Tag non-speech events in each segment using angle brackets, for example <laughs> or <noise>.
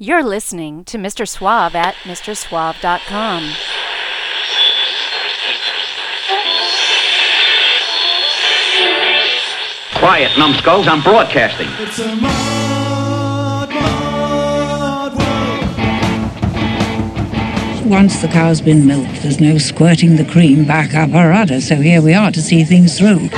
You're listening to Mr. Suave at MrSuave.com. Quiet, numbskulls, I'm broadcasting. It's a mud, mud world. Once the cow's been milked, there's no squirting the cream back up her udder, so here we are to see things through.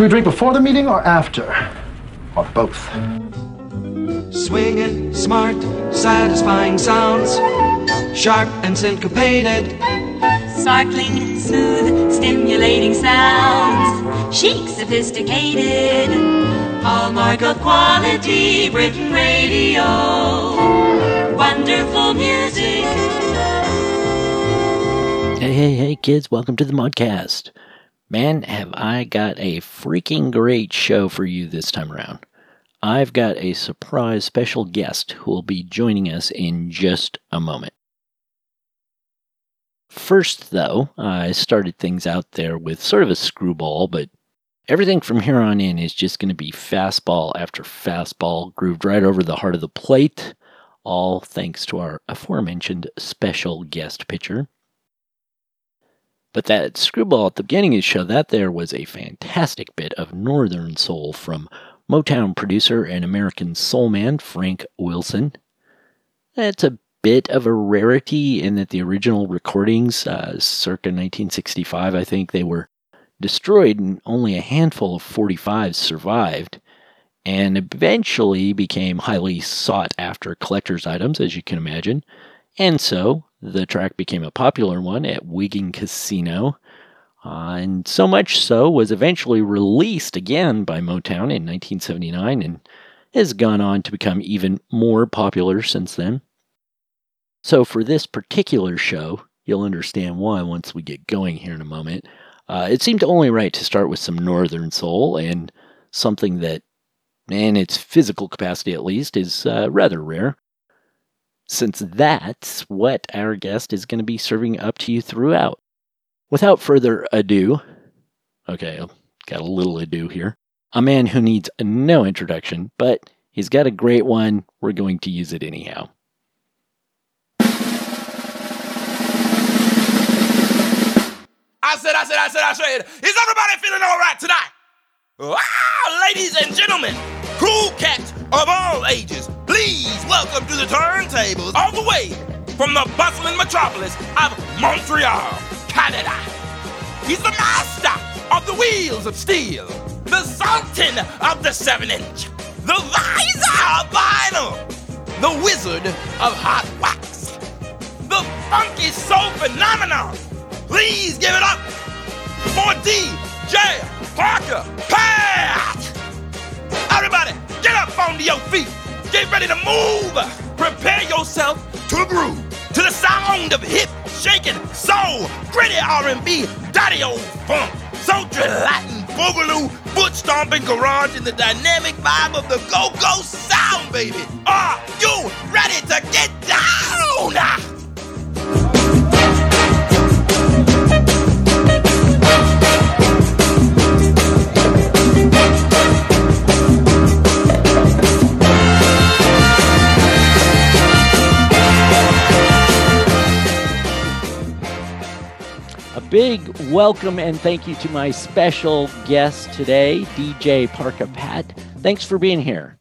Should we drink before the meeting or after? Or both? Swinging, smart, satisfying sounds, sharp and syncopated. Sparkling, smooth, stimulating sounds. Chic, sophisticated. Hallmark of quality, Britain radio. Wonderful music. Hey, hey, hey, kids, welcome to the Modcast. Man, have I got a freaking great show for you this time around. I've got a surprise special guest who will be joining us in just a moment. First, though, I started things out there with sort of a screwball, but everything from here on in is just going to be fastball after fastball, grooved right over the heart of the plate, all thanks to our aforementioned special guest pitcher. But that screwball at the beginning of the show, that there was a fantastic bit of Northern Soul from Motown producer and American soul man Frank Wilson. That's a bit of a rarity in that the original recordings, uh, circa 1965, I think they were destroyed and only a handful of 45s survived, and eventually became highly sought after collector's items, as you can imagine. And so the track became a popular one at Wigan Casino, uh, and so much so was eventually released again by Motown in 1979 and has gone on to become even more popular since then. So, for this particular show, you'll understand why once we get going here in a moment. Uh, it seemed only right to start with some Northern Soul and something that, in its physical capacity at least, is uh, rather rare since that's what our guest is going to be serving up to you throughout. Without further ado, okay, I've got a little ado here. A man who needs no introduction, but he's got a great one. We're going to use it anyhow. I said, I said, I said, I said, is everybody feeling all right tonight? Wow, ladies and gentlemen, cool cats of all ages, please welcome to the turntables all the way from the bustling metropolis of Montreal, Canada. He's the master of the wheels of steel, the sultan of the seven inch, the visor of vinyl, the wizard of hot wax, the funky soul phenomenon. Please give it up for DJ Parka Pat. Everybody, get up onto your feet. Get ready to move. Prepare yourself to groove to the sound of hip shaking soul, gritty R&B, daddy old funk, sultry Latin, boogaloo, foot stomping garage, and the dynamic vibe of the go-go sound, baby. Are you ready to get down? Big welcome and thank you to my special guest today, DJ Parka Pat. Thanks for being here.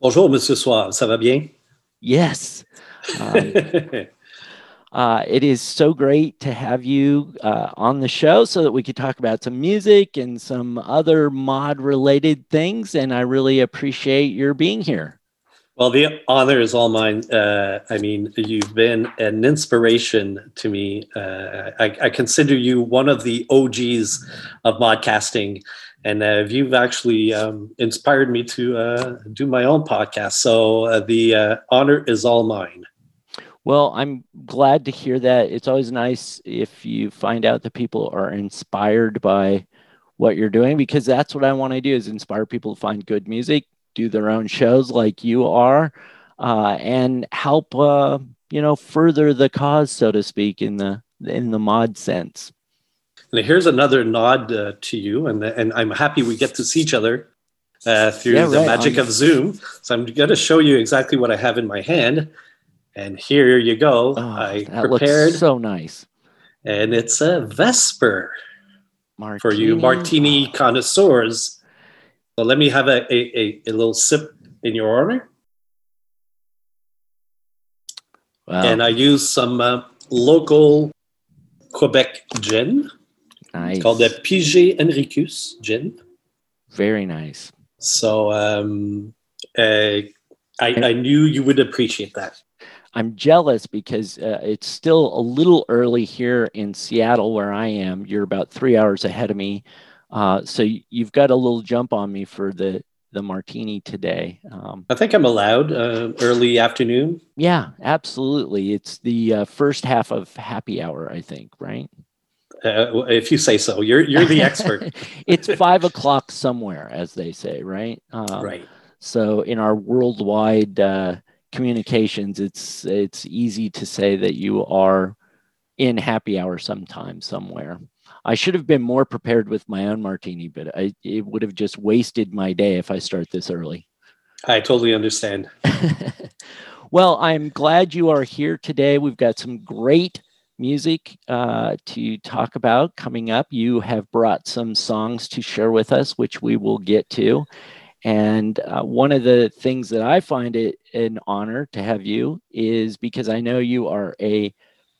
Bonjour, Monsieur Soir. Ça va bien? Yes. Um, <laughs> uh, it is so great to have you uh, on the show so that we could talk about some music and some other mod related things. And I really appreciate your being here. Well, the honor is all mine. Uh, I mean, you've been an inspiration to me. Uh, I, I consider you one of the OGs of podcasting, and uh, you've actually um, inspired me to uh, do my own podcast. So uh, the uh, honor is all mine. Well, I'm glad to hear that. It's always nice if you find out that people are inspired by what you're doing because that's what I want to do is inspire people to find good music, do their own shows like you are, uh, and help uh, you know further the cause, so to speak, in the in the mod sense. And here's another nod uh, to you, and and I'm happy we get to see each other uh, through Yeah, the right, magic on- of Zoom. So I'm going to show you exactly what I have in my hand, and here you go. Oh, I prepared, so nice. and it's a Vesper for you Martini. martini connoisseurs. So let me have a, a, a, a little sip in your honor, Wow, and I use some uh, local Quebec gin. nice. It's called the Piger Henricus gin. Very nice. So um, uh, I, I knew you would appreciate that. I'm jealous because uh, it's still a little early here in Seattle where I am. You're about three hours ahead of me, uh, so you've got a little jump on me for the the martini today. Um, I think I'm allowed uh, early afternoon. yeah, absolutely. It's the uh, first half of happy hour, I think. Right? Uh, if you say so, you're you're the expert, <laughs> it's five o'clock somewhere, as they say. Right? Um, right? So in our worldwide uh, communications, it's it's easy to say that you are in happy hour sometime somewhere. I should have been more prepared with my own martini, but I, it would have just wasted my day if I start this early. I totally understand. <laughs> well, I'm glad you are here today. We've got some great music uh, to talk about coming up. You have brought some songs to share with us, which we will get to. And uh, one of the things that I find it an honor to have you is because I know you are a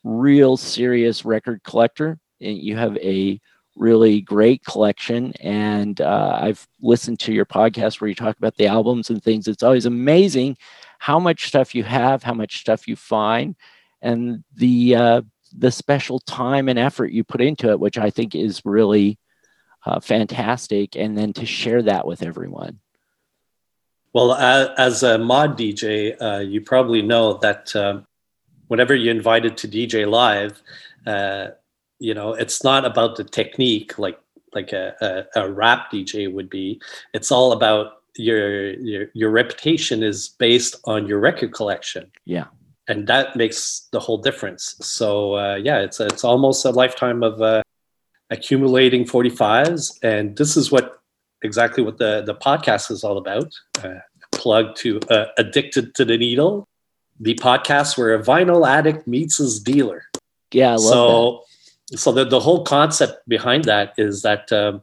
real serious record collector you have a really great collection. And uh, I've listened to your podcast where you talk about the albums and things. It's always amazing how much stuff you have, how much stuff you find, and the uh, the special time and effort you put into it, which I think is really uh, fantastic. And then to share that with everyone. Well, as a mod DJ, uh, you probably know that um, whenever you're invited to DJ live, uh, you know it's not about the technique like like a, a, a rap DJ would be. It's all about your your your reputation is based on your record collection, Yeah. and that makes the whole difference. So uh, yeah, it's it's almost a lifetime of uh, accumulating 45s, and this is what exactly what the the podcast is all about. Uh, plug to uh, Addicted to the Needle, the podcast where a vinyl addict meets his dealer. Yeah, I love so the, the whole concept behind that is that um,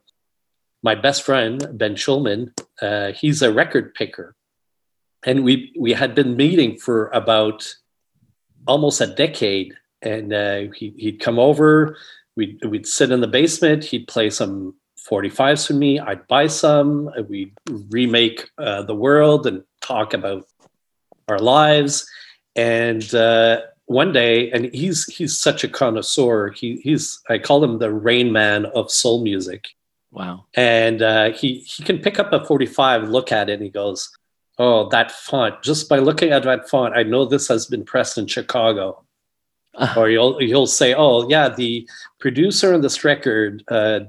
my best friend Ben Schulman, uh, he's a record picker, and we we had been meeting for about almost a decade, and uh, he, he'd come over, we'd we'd sit in the basement, he'd play some 45s for me, I'd buy some, we'd remake uh, the world and talk about our lives, and uh, one day, and he's he's such a connoisseur. He he's I call him the Rain Man of soul music. Wow. And uh, he he can pick up a 45, look at it, and he goes, "Oh, that font! Just by looking at that font, I know this has been pressed in Chicago." or you'll you'll say, "Oh, yeah, the producer on this record uh,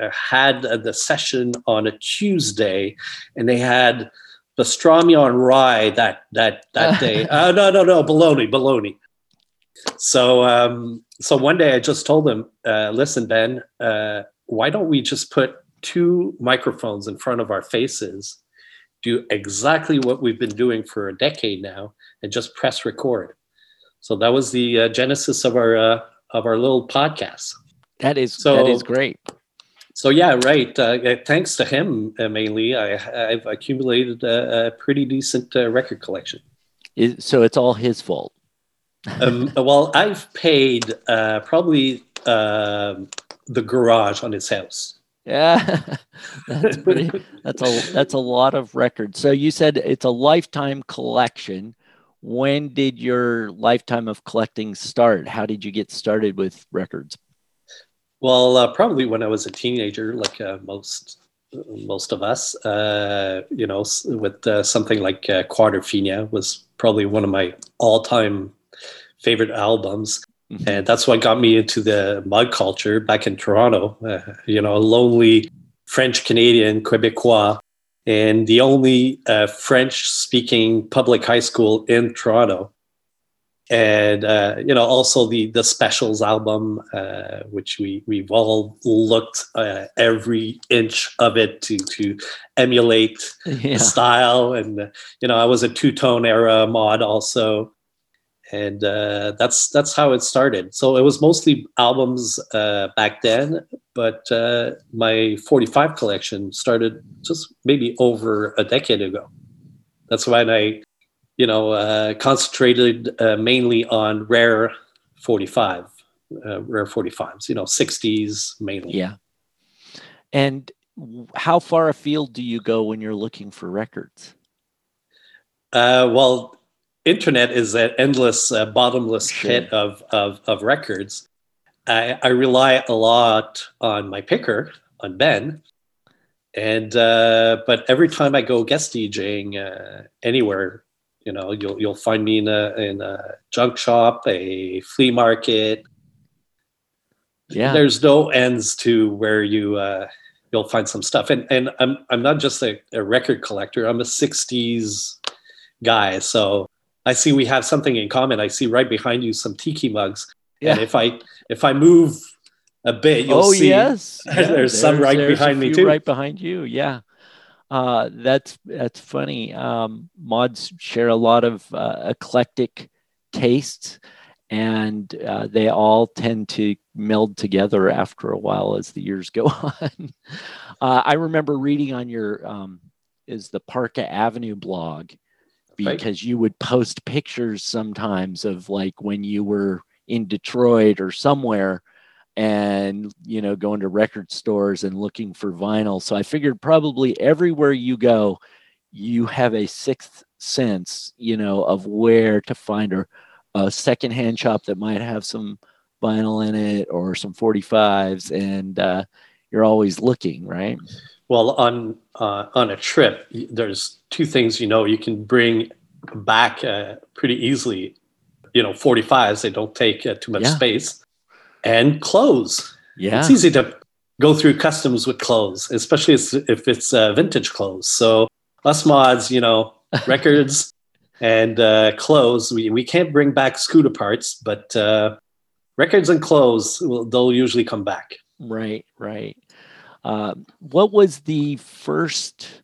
uh, had uh, the session on a Tuesday, and they had pastrami on rye that that that <laughs> day." uh, no, no, no, baloney, baloney. So um, so one day I just told him, uh, "Listen, Ben, uh, why don't we just put two microphones in front of our faces, do exactly what we've been doing for a decade now, and just press record?" So that was the uh, genesis of our uh, of our little podcast. That is So- that is great. So yeah, right. Uh, thanks to him uh, mainly, I, I've accumulated a, a pretty decent uh, record collection. Is, so it's all his fault. Um, well, I've paid uh, probably um the garage on his house. Yeah, <laughs> that's pretty. That's a that's a lot of records. So you said it's a lifetime collection. When did your lifetime of collecting start? How did you get started with records? Well, uh, probably when I was a teenager, like uh, most most of us, uh, you know, with uh, something like uh, Quadrophenia was probably one of my all time favorite albums. And that's what got me into the mod culture back in Toronto. Uh, you know, a lonely French Canadian Quebecois, and the only uh, French speaking public high school in Toronto. And uh, you know, also the the Specials album, uh, which we we've all looked uh, every inch of it to to emulate <laughs> Yeah. the style. And you know, I was a two tone era mod also, and uh, that's that's how it started. So it was mostly albums uh, back then, but uh, my 45 collection started just maybe over a decade ago. That's when I, you know, uh, concentrated uh, mainly on rare 45, uh, rare 45s. You know, 60s mainly. Yeah. And how far afield do you go when you're looking for records? Uh, well, internet is an endless, uh, bottomless Sure. pit of, of, of records. I, I rely a lot on my picker, on Ben. And uh, but every time I go guest DJing uh, anywhere, you know, you'll you'll find me in a in a junk shop, a flea market. Yeah. There's no ends to where you uh, you'll find some stuff. And and I'm I'm not just a, a record collector. I'm a '60s guy. So I see we have something in common. I see right behind you some tiki mugs. And Yeah. if I if I move a bit, you'll oh see yes, <laughs> Yeah, there's, some right there's behind me too. Right behind you, yeah. Uh, that's that's funny. Um, mods share a lot of uh, eclectic tastes, and uh, they all tend to meld together after a while as the years go <laughs> on. uh, I remember reading on your um, is the Parka Avenue blog Right. because you would post pictures sometimes of like when you were in Detroit or somewhere and you know going to record stores and looking for vinyl so i figured probably everywhere you go you have a sixth sense you know of where to find a, a secondhand shop that might have some vinyl in it or some 45s and uh, you're always looking right Well, on uh, on a trip, there's two things you know you can bring back uh, pretty easily. You know, 45s they don't take uh, too much Yeah. space, and clothes. yeah It's easy to go through customs with clothes, especially if it's uh, vintage clothes. So us mods, you know, <laughs> records and uh, clothes, we, we can't bring back scooter parts, but uh, records and clothes, they'll usually come back. Right, right. Um, what was the first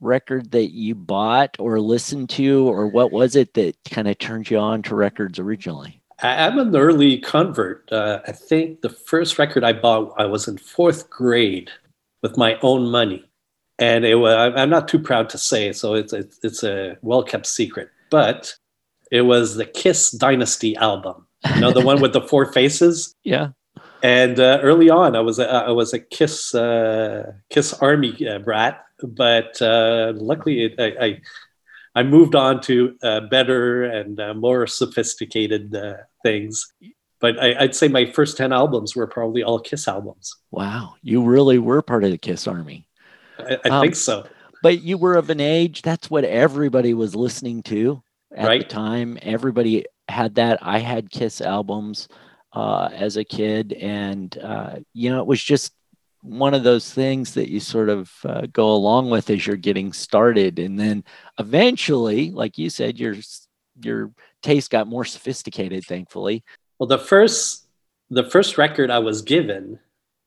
record that you bought or listened to, or what was it that kind of turned you on to records originally? I'm an early convert. Uh, I think the first record I bought, I was in fourth grade with my own money, and it was. I'm not too proud to say, so it's it's, it's a well kept secret. But it was the Kiss Dynasty album. You know, the one with the four faces. <laughs> Yeah. And uh, early on, I was a, I was a Kiss uh, Kiss Army uh, brat, but uh, luckily it, I, I I moved on to uh, better and uh, more sophisticated uh, things. But I, I'd say my first ten albums were probably all Kiss albums. Wow. You really were part of the Kiss Army. I, I Um, think so. But you were of an age, that's what everybody was listening to at the time. Everybody had that. I had Kiss albums uh, as a kid. And, uh, you know, it was just one of those things that you sort of uh, go along with as you're getting started. And then eventually, like you said, your, your taste got more sophisticated, thankfully. Well, the first the first record I was given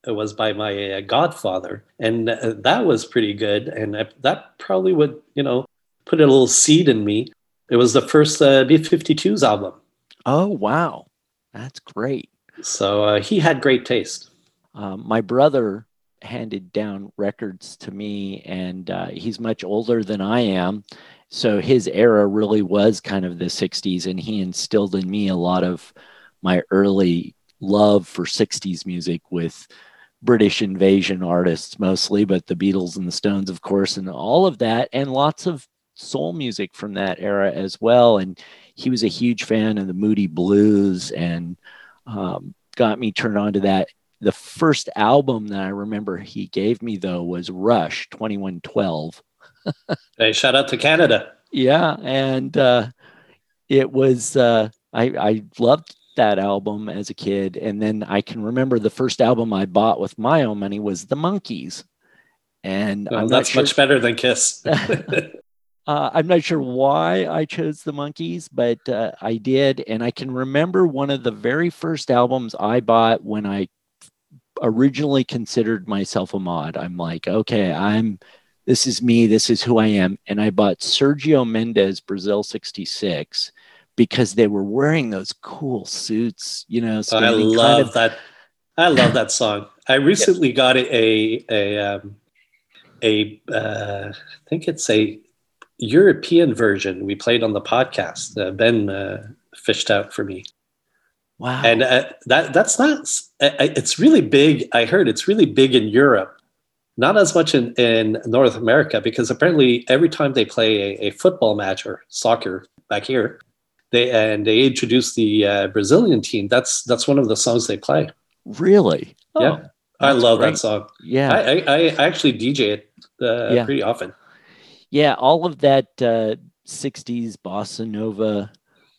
was by my uh, godfather, and uh, that was pretty good. And I, that probably would you know put a little seed in me. It was the first uh, B-52s album, Oh, wow. That's great. so uh, he had great taste. Um, my brother handed down records to me, and uh, he's much older than I am. So his era really was kind of the 60s, and he instilled in me a lot of my early love for 60s music with British invasion artists mostly, but the Beatles and the Stones, of course, and all of that, and lots of soul music from that era as well. And he was a huge fan of the Moody Blues and um, got me turned on to that the first album that I remember he gave me though was Rush 2112. <laughs> Hey, shout out to Canada. Yeah, and uh, it was uh, I I loved that album as a kid, and then I can remember the first album I bought with my own money was the Monkees, and Well, that's sure, much better than Kiss. <laughs> <laughs> uh, I'm not sure why I chose the Monkees, but uh, I did, and I can remember one of the very first albums I bought when I originally considered myself a mod. I'm like, okay, I'm this is me, this is who I am, and I bought Sergio Mendes Brazil '66 because they were wearing those cool suits, you know. So I standing kind love of- that. I love that song. I recently got a a um, a uh, I think it's a European version we played on the podcast. Uh, ben uh, fished out for me, Wow. and uh, that that's not. It's really big. I heard it's really big in Europe, not as much in in North America because apparently every time they play a, a football match or soccer back here, they and they introduce the uh, Brazilian team. That's that's one of the songs they play. really? Yeah. Oh, I love great. that song. Yeah. I, I, I actually DJ it uh, Yeah. pretty often. Yeah, all of that uh, 60s bossa nova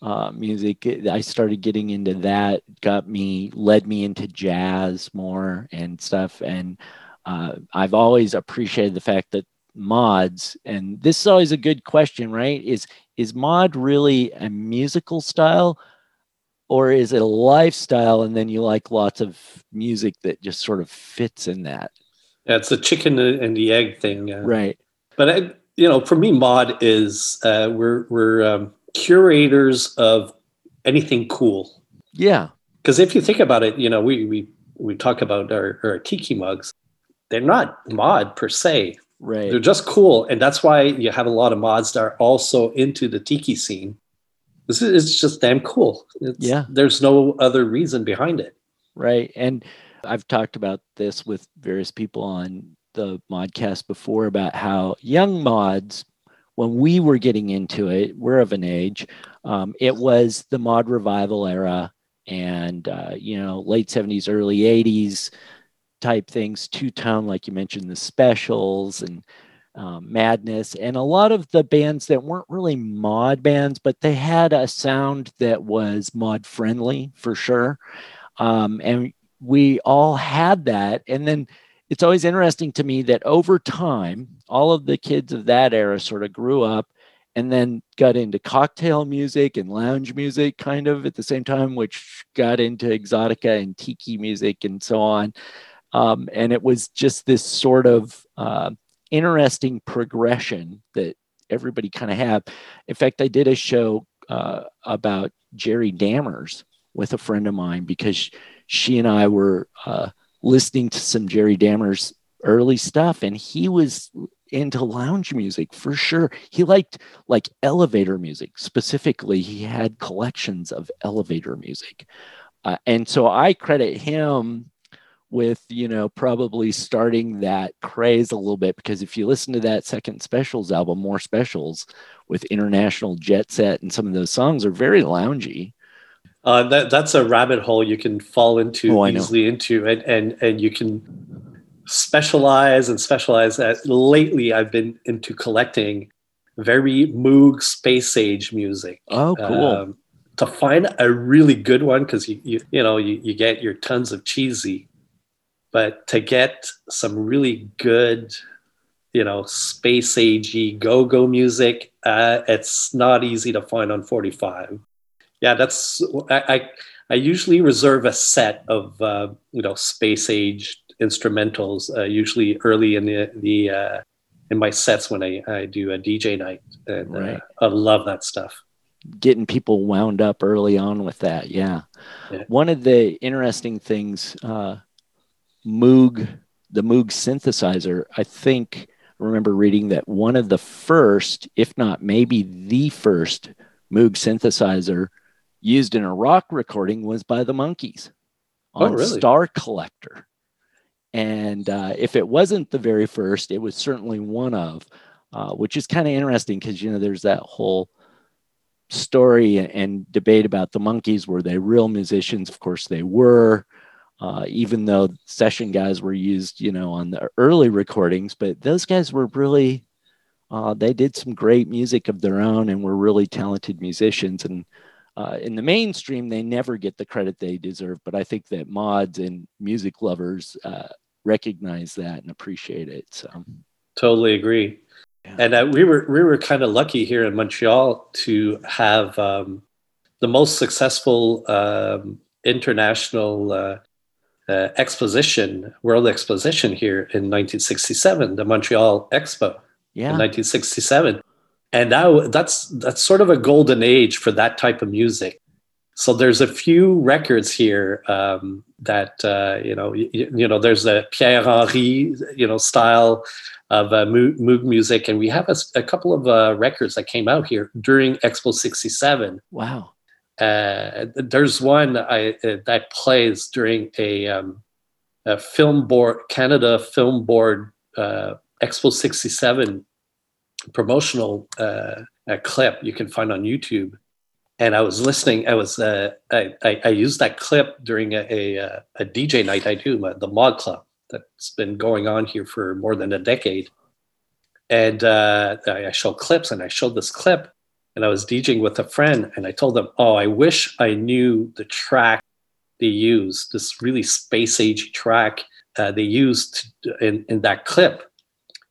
uh, music, I started getting into that, got me, led me into jazz more and stuff. And uh, I've always appreciated the fact that mods, and this is always a good question, right? Is is mod really a musical style? Or is it a lifestyle, and then you like lots of music that just sort of fits in that, Yeah, it's the chicken and the egg thing. uh, right? But I, you know, for me, mod is uh, we're we're um, curators of anything cool. Yeah, Because if you think about it, you know, we we we talk about our, our tiki mugs. They're not mod per se. right. They're just cool, and that's why you have a lot of mods that are also into the tiki scene. This is it's just damn cool. It's, Yeah. There's no other reason behind it. Right. And I've talked about this with various people on the modcast before about how young mods, when we were getting into it, we're of an age, um, it was the mod revival era and, uh, you know, late 70s, early 80s type things, two tone, like you mentioned, the specials and um, madness, and a lot of the bands that weren't really mod bands, but they had a sound that was mod friendly for sure. Um, and we all had that. And then it's always interesting to me that over time all of the kids of that era sort of grew up and then got into cocktail music and lounge music kind of at the same time which got into exotica and tiki music and so on. Um, and it was just this sort of uh, interesting progression that everybody kind of had. In fact i did a show uh, about jerry dammers with a friend of mine because she and I were uh, listening to some Jerry Dammer's early stuff, and he was into lounge music for sure. He liked like elevator music specifically. He had collections of elevator music, uh, and so I credit him with you know probably starting that craze a little bit because if you listen to that second specials album more specials with international jet set and some of those songs are very loungy Uh, that that's a rabbit hole you can fall into Oh, easily into, and and and you can specialize and specialize. That lately, I've been into collecting very Moog space age music. oh cool Um, to find a really good one, because you, you you know you, you get your tons of cheesy, but to get some really good, you know, space agey go go music, uh, it's not easy to find on forty five. Yeah, that's I, I I usually reserve a set of uh, you know space age instrumentals, uh, usually early in the the uh, in my sets when I, I do a DJ night, and Right. uh, I love that stuff. getting people wound up early on with that. Yeah. Yeah. One of the interesting things, uh, Moog, the Moog synthesizer, I think, I remember reading that one of the first, if not maybe the first Moog synthesizer used in a rock recording was by the Monkees Oh, on really? Star Collector. And uh, if it wasn't the very first, it was certainly one of, uh, which is kind of interesting because, you know, there's that whole story and debate about the Monkees were they real musicians of course they were uh, even though session guys were used you know on the early recordings but those guys were really uh, they did some great music of their own and were really talented musicians and uh, in the mainstream they never get the credit they deserve but i think that mods and music lovers uh, recognize that and appreciate it so Totally agree. Yeah. And uh, we were we were kind of lucky here in Montreal to have um, the most successful um, international uh, uh, exposition, world exposition here in 1967, the Montreal Expo in 1967, and now that's that's sort of a golden age for that type of music. So there's a few records here um, that uh, you know you, you know there's a Pierre Henry you know style of uh, Moog, music, and we have a couple of uh, records that came out here during Expo '67. wow Uh, there's one I, uh, that plays during a, um, a film board Canada Film Board uh, Expo '67 promotional uh, clip you can find on YouTube. And I was listening. I was uh, I, I, I used that clip during a, a, uh, a DJ night I do, uh, the Mod Club, that's been going on here for more than a decade. And uh, I I showed clips, and I showed this clip, and I was DJing with a friend, and I told them, "Oh, I wish I knew the track they used, this really space age track uh, they used in in that clip."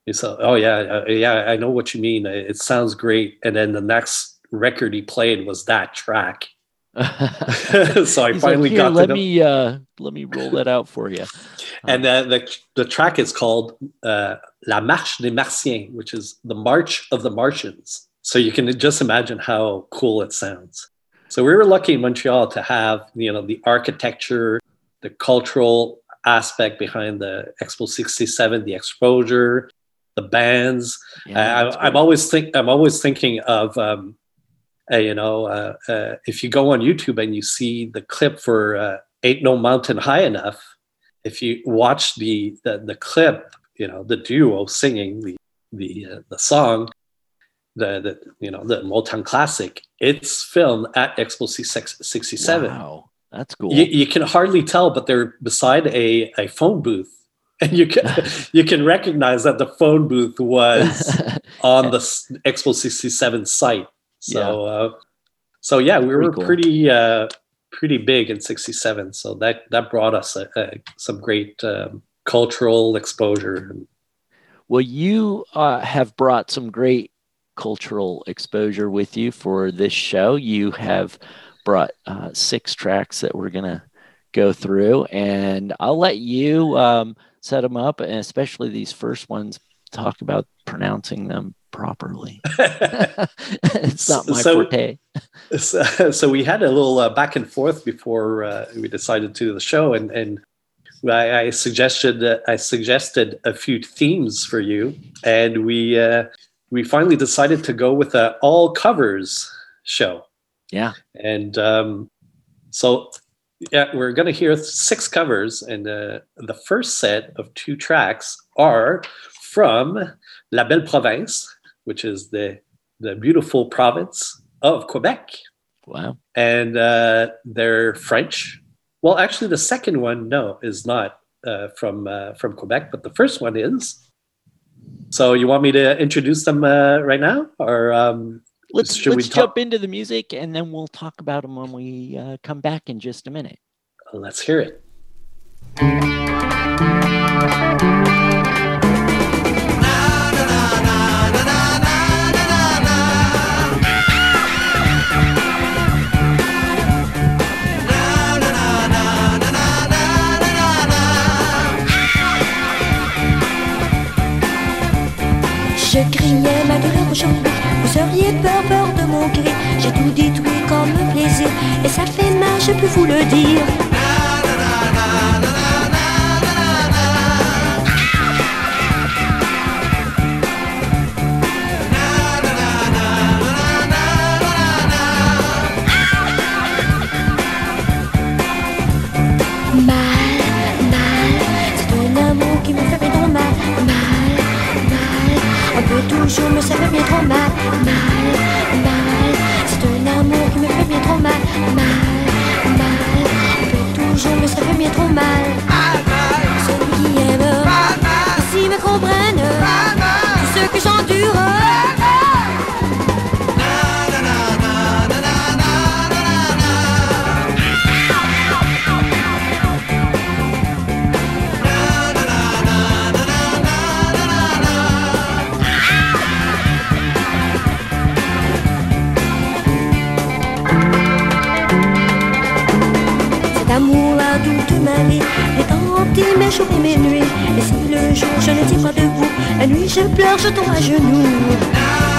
He said, "Oh yeah, uh, yeah, I know what you mean. It sounds great." And then the next record he played was that track. <laughs> so I He's finally like, got to let know. me uh let me roll that out for you <laughs> And uh, the the track is called uh, La Marche des Martiens, which is the March of the Martians. So you can just imagine how cool it sounds. So we were lucky in Montreal to have you know the architecture, the cultural aspect behind the Expo '67, the exposure, the bands. Yeah, I, I'm always think I'm always thinking of um, uh, you know uh, uh, if you go on YouTube and you see the clip for uh, "Ain't No Mountain High Enough," if you watch the the, the clip, you know the duo singing the the uh, the song, the the you know the Motown classic. It's filmed at Expo '67. Wow, that's cool. You, you can hardly tell, but they're beside a, a phone booth. <laughs> And you can <laughs> you can recognize that the phone booth was <laughs> on the Expo 67 site. So uh, so yeah, we Very were cool. pretty uh, pretty big in 67. So that that brought us a, a, some great um, cultural exposure. well, you uh, have brought some great cultural exposure with you for this show. You have brought uh, six tracks that we're gonna go through, and I'll let you um, set them up, and especially these first ones. Talk about pronouncing them properly. <laughs> it's not my So- forte. so, so we had a little uh, back and forth before uh, we decided to do the show, and and I, I suggested uh, I suggested a few themes for you, and we uh, we finally decided to go with a all covers show, Yeah. and um, so yeah, we're gonna hear six covers, and uh, the first set of two tracks are from La Belle Province, which is the the beautiful province of Quebec Wow. and uh, they're French. Well, actually, the second one, no, is not uh, from uh, from Quebec, but the first one is. So, you want me to introduce them uh, right now, or um, Let's should let's jump into the music and then we'll talk about them when we uh, come back in just a minute. Let's hear it. J'ai tout détruit comme plaisir, et ça fait mal, je peux vous le dire. Mal, mal, c'est un amour qui me fait trop mal. Mal, mal, Mal, mal, on pleure toujours, mais ça fait bien trop mal. Mal, mal, celui qui aime, mal, mal, ici me comprennent, mal, mal, tout ce que j'endure. Mal, mal. Jours et mes nuits. Et si le jour je ne tiens pas debout, la nuit je pleure, je tombe à genoux.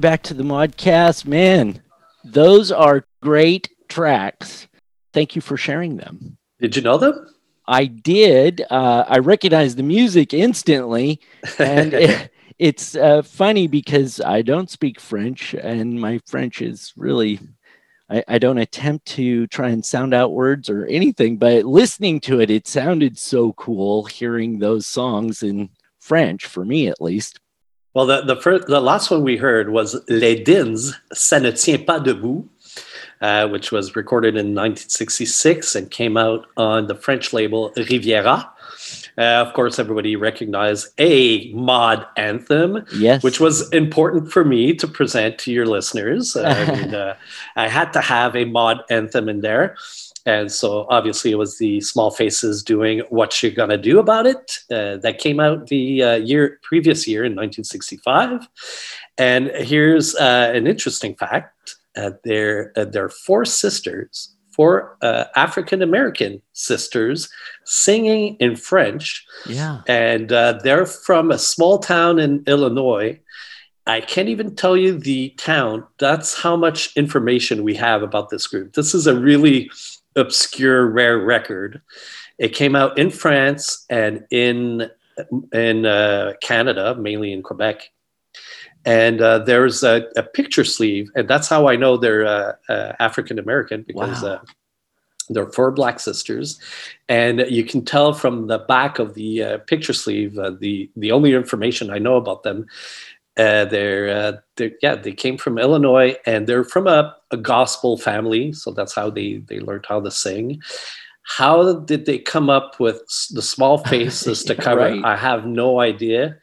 Welcome back to the Modcast. Man, those are great tracks. Thank you for sharing them. Did you know them? I did. Uh, I recognized the music instantly, and it, <laughs> it's uh, funny because I don't speak French, and my French is really. I, I don't attempt to try and sound out words or anything, but listening to it, it sounded so cool hearing those songs in French, for me at least. Well, the the first, the last one we heard was Les Dins, Ça ne tient pas debout, uh, which was recorded in 1966 and came out on the French label Riviera. Uh, of course, everybody recognized a mod anthem, Yes. which was important for me to present to your listeners. Uh, <laughs> uh, I had to have a mod anthem in there. And so obviously it was the Small Faces doing What You're Gonna Do About It. Uh, that came out the uh, year previous year in 1965. And here's uh, an interesting fact: uh, there, uh, there are four sisters, four uh, African American sisters, singing in French, Yeah. and uh, they're from a small town in Illinois. I can't even tell you the town. That's how much information we have about this group. This is a really obscure, rare record. It came out in France and in in uh, Canada, mainly in Quebec. And uh, there's a, a picture sleeve, and that's how I know they're uh, uh, African American because Wow. uh, they're four black sisters, and you can tell from the back of the uh, picture sleeve uh, the the only information I know about them. Uh, they're, uh, they're yeah they came from Illinois and they're from a, a gospel family, so that's how they they learned how to sing. How did they come up with the small <laughs> faces to cover? right. I have no idea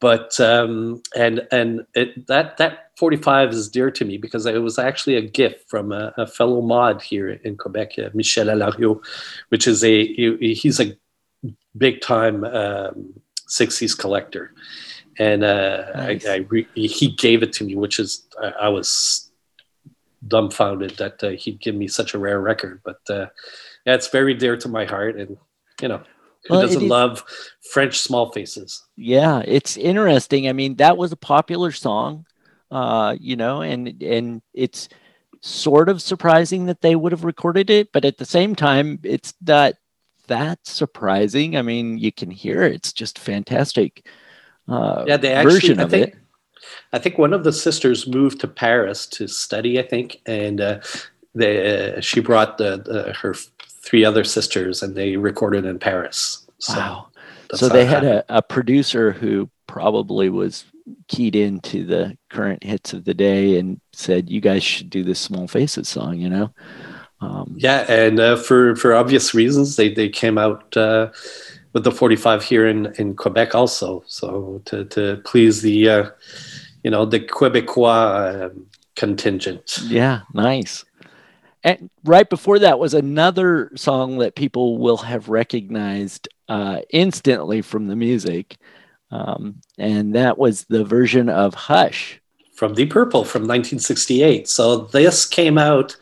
but um, and and it, that that 45 is dear to me because it was actually a gift from a, a fellow mod here in Quebec, uh, Michel Alario, which is a he, he's a big time um, 60s collector, and uh, Nice. I, I re, he gave it to me, which is I, I was dumbfounded that uh, he'd give me such a rare record, but uh, yeah, it's very dear to my heart, and you know. Who Well, doesn't love French small faces? Yeah, it's interesting. I mean, that was a popular song, uh, you know, and and it's sort of surprising that they would have recorded it, but at the same time, it's not that surprising. I mean, you can hear it. it's just fantastic. Uh, yeah they actually version I of think it. I think one of the sisters moved to Paris to study I think and uh, they uh, she brought the, the her three other sisters and they recorded in Paris so Wow. So they had a, a producer who probably was keyed into the current hits of the day and said, "You guys should do this Small Faces song," you know. Um, yeah and uh, for for obvious reasons they they came out uh, with the 45 here in in Quebec also so to to please the uh, you know the Quebecois um, contingent Yeah, nice. And right before that was another song that people will have recognized uh, instantly from the music. Um, and that was the version of Hush. from Deep Purple from 1968. So this came out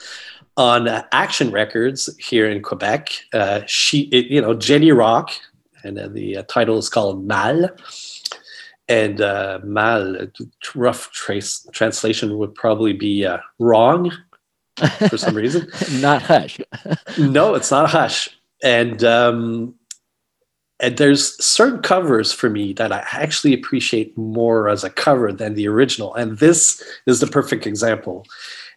on uh, Action Records here in Quebec. Uh, she, it, you know, Jenny Rock, and uh, the uh, title is called Mal. And uh, Mal, uh, rough trace translation would probably be uh, wrong for some reason. <laughs> Not Hush. <laughs> no, it's not Hush. And um, and there's certain covers for me that I actually appreciate more as a cover than the original. And this is the perfect example.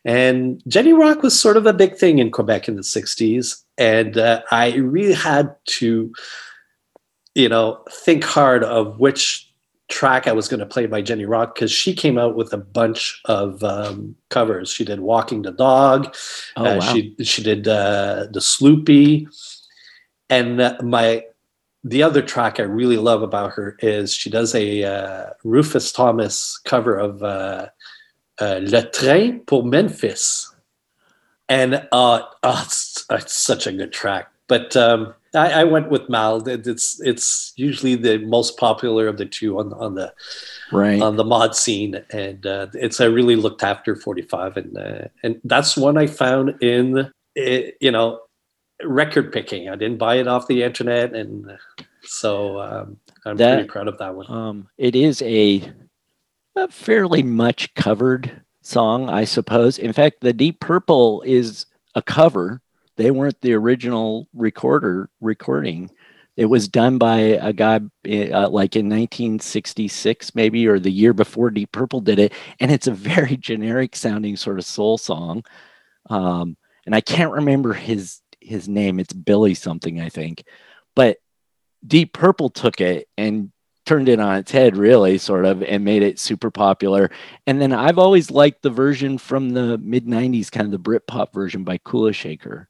And Jenny Rock was sort of a big thing in Quebec in the 60s. And uh, I really had to, you know, think hard of which track I was going to play by Jenny Rock because she came out with a bunch of um, covers. She did Walking the Dog. Oh, Uh, wow. She she did uh, the Sloopy, and uh, my the other track I really love about her is she does a uh, Rufus Thomas cover of uh, uh, Le Train pour Memphis, and uh, oh, it's, it's such a good track. But um, I, I went with Mal. It- It's it's usually the most popular of the two on on the Right. on the mod scene, and uh, it's I really looked after 45, and uh, and that's one I found in eh, you know record picking. I didn't buy it off the internet, and so um, I'm That- pretty proud of that one. Um, it is a a fairly much covered song, I suppose. In fact, the Deep Purple is a cover. They weren't the original recorder recording. It was done by a guy uh, like in 1966, maybe, or the year before Deep Purple did it. And it's a very <laughs> generic sounding sort of soul song. Um, and I can't remember his his name. It's Billy something, I think. But Deep Purple took it and turned it on its head, really, sort of, and made it super popular. And then I've always liked the version from the mid 90s, kind of the Britpop version by Kula Shaker.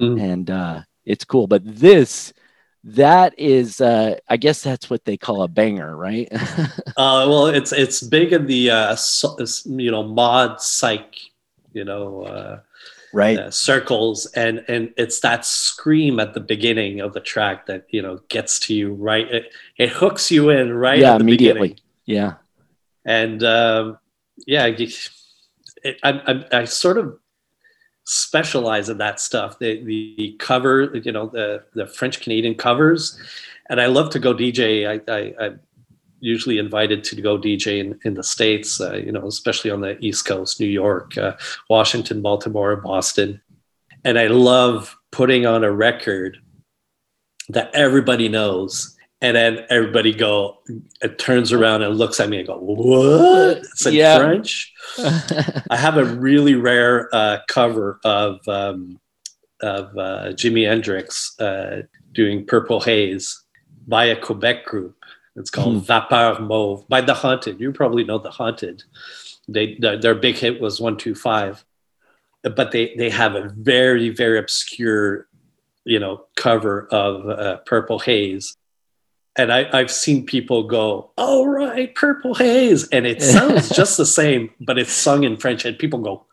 Mm. And uh, it's cool. But this, that is, uh, I guess that's what they call a banger, right? <laughs> uh, well, it's it's big in the uh, so, you know mod psych, you know, uh, right uh, circles, and and it's that scream at the beginning of the track that you know gets to you right. It, it hooks you in right. yeah, at the immediately. beginning. Yeah. and um, yeah, it, I, I, I sort of specialize in that stuff. The the cover, you know, the the French Canadian covers, and I love to go DJ. I, I I'm usually invited to go DJ in, in the states, uh, you know, especially on the East Coast, New York, uh, Washington, Baltimore, Boston, and I love putting on a record that everybody knows. And then everybody go, it turns around and looks at me and go, "What? It's in Yeah. French." <laughs> I have a really rare uh, cover of um, of uh, Jimi Hendrix uh, doing "Purple Haze" by a Quebec group. It's called Vapeur Mauve by The Haunted. You probably know The Haunted. They their, their big hit was one two five, but they they have a very very obscure, you know, cover of uh, Purple Haze. And I, I've seen people go, "Oh right, Purple Haze," and it sounds <laughs> just the same, but it's sung in French, and people go,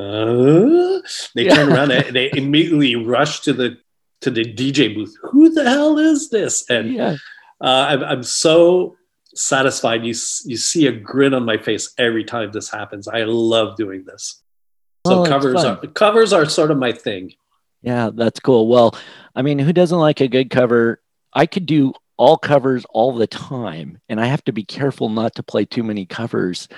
uh? They turn around and they immediately rush to the to the DJ booth. Who the hell is this? And yeah. uh, I'm, I'm so satisfied. You you see a grin on my face every time this happens. I love doing this. So Oh, covers are covers are sort of my thing. Yeah, that's cool. Well, I mean, who doesn't like a good cover? I could do all covers all the time, and I have to be careful not to play too many covers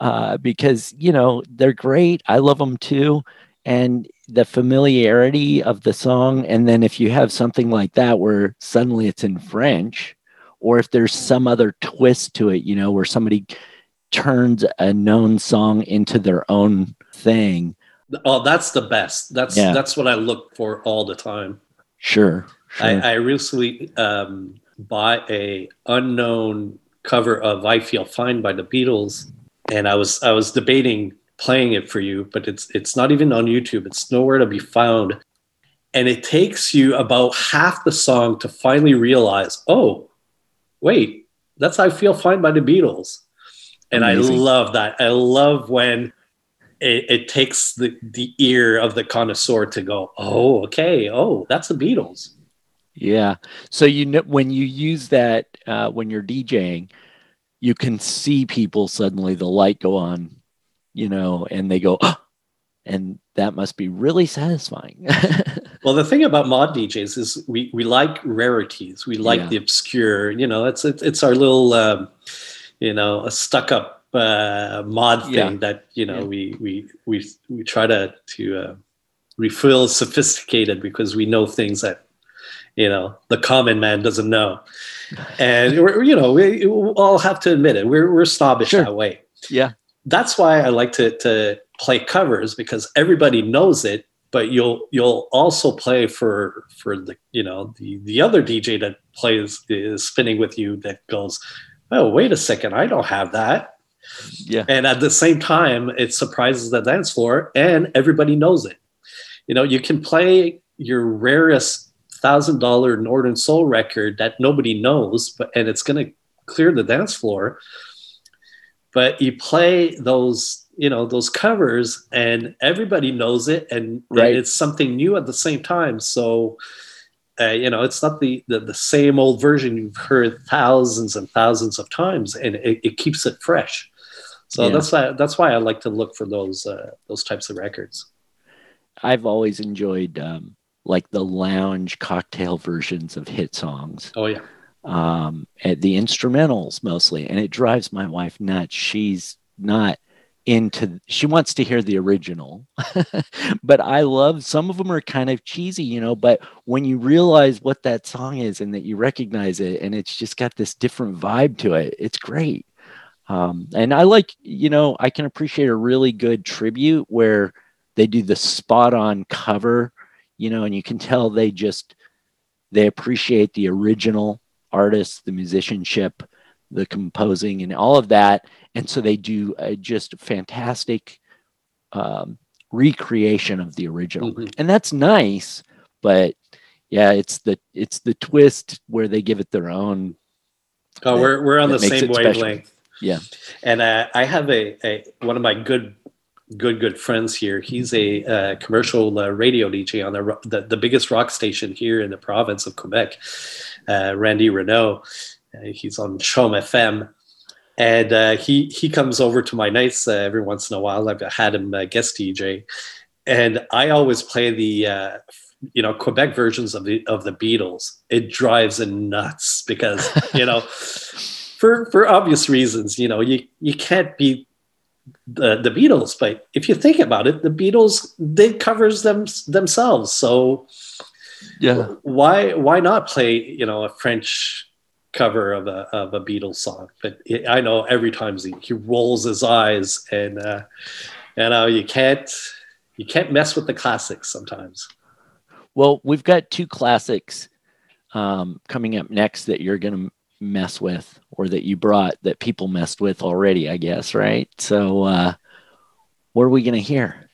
uh, because, you know, they're great. I love them too. And the familiarity of the song. And then if you have something like that where suddenly it's in French, or if there's some other twist to it, you know, where somebody turns a known song into their own thing. Oh, that's the best. That's Yeah. that's what I look for all the time. Sure. sure. I, I recently um, bought a unknown cover of "I Feel Fine" by the Beatles, and I was I was debating playing it for you, but it's it's not even on YouTube. It's nowhere to be found, and it takes you about half the song to finally realize, oh, wait, that's "I Feel Fine" by the Beatles, and Amazing. I love that. I love when. It, it takes the, the ear of the connoisseur to go, oh, okay, oh, that's the Beatles. Yeah. So you know when you use that uh, when you're DJing, you can see people suddenly the light go on, you know, and they go, "Ah!" and that must be really satisfying. <laughs> Well, the thing about mod DJs is we we like rarities. We like Yeah. the obscure. You know, it's it's, it's our little, um, you know, a stuck up uh, mod thing Yeah. that you know Yeah. we we we we try to to uh, we feel sophisticated because we know things that you know the common man doesn't know, and we're, you know we, we all have to admit it. We're we're snobbish Sure. that way yeah. that's why I like to to play covers because everybody knows it, but you'll you'll also play for for the you know the the other DJ that plays is spinning with you that goes, oh wait a second, I don't have that, Yeah. and at the same time it surprises the dance floor and everybody knows it. You know you can play your rarest thousand dollar Northern Soul record that nobody knows, but and it's going to clear the dance floor. But you play those you know those covers and everybody knows it and, and it's something new at the same time. So uh, you know it's not the, the the same old version you've heard thousands and thousands of times and it, it keeps it fresh. So Yeah. that's why that's why i like to look for those uh, those types of records. I've always enjoyed um, like the lounge cocktail versions of hit songs. oh yeah um, at the instrumentals mostly, and it drives my wife nuts. She's not into she wants to hear the original <laughs> but i love some of them are kind of cheesy you know but when you realize what that song is and that you recognize it and it's just got this different vibe to it it's great um, and i like you know i can appreciate a really good tribute where they do the spot on cover you know and you can tell they just they appreciate the original artist the musicianship the composing and all of that and so they do a just fantastic um, recreation of the original and that's nice but yeah it's the it's the twist where they give it their own Oh, that- we're we're on the same it special. wavelength. yeah And uh, I have a, a one of my good good good friends here. He's a uh, commercial uh, radio DJ on the, the the biggest rock station here in the province of Quebec. Uh, Randy Renaud. Uh, he's on CHOM FM. And uh, he he comes over to my nights uh, every once in a while. I've had him uh, guest DJ, and I always play the uh, you know Quebec versions of the of the Beatles. It drives him nuts because you know <laughs> for for obvious reasons. You know you you can't be the the Beatles, but if you think about it, the Beatles they covers them themselves. So yeah why why not play you know a French cover of a of a Beatles song? But I know every time he, he rolls his eyes and uh, you know you can't you can't mess with the classics sometimes. Well, we've got two classics um, coming up next that you're going to mess with, or that you brought that people messed with already, I guess, right? So, uh, what are we going to hear?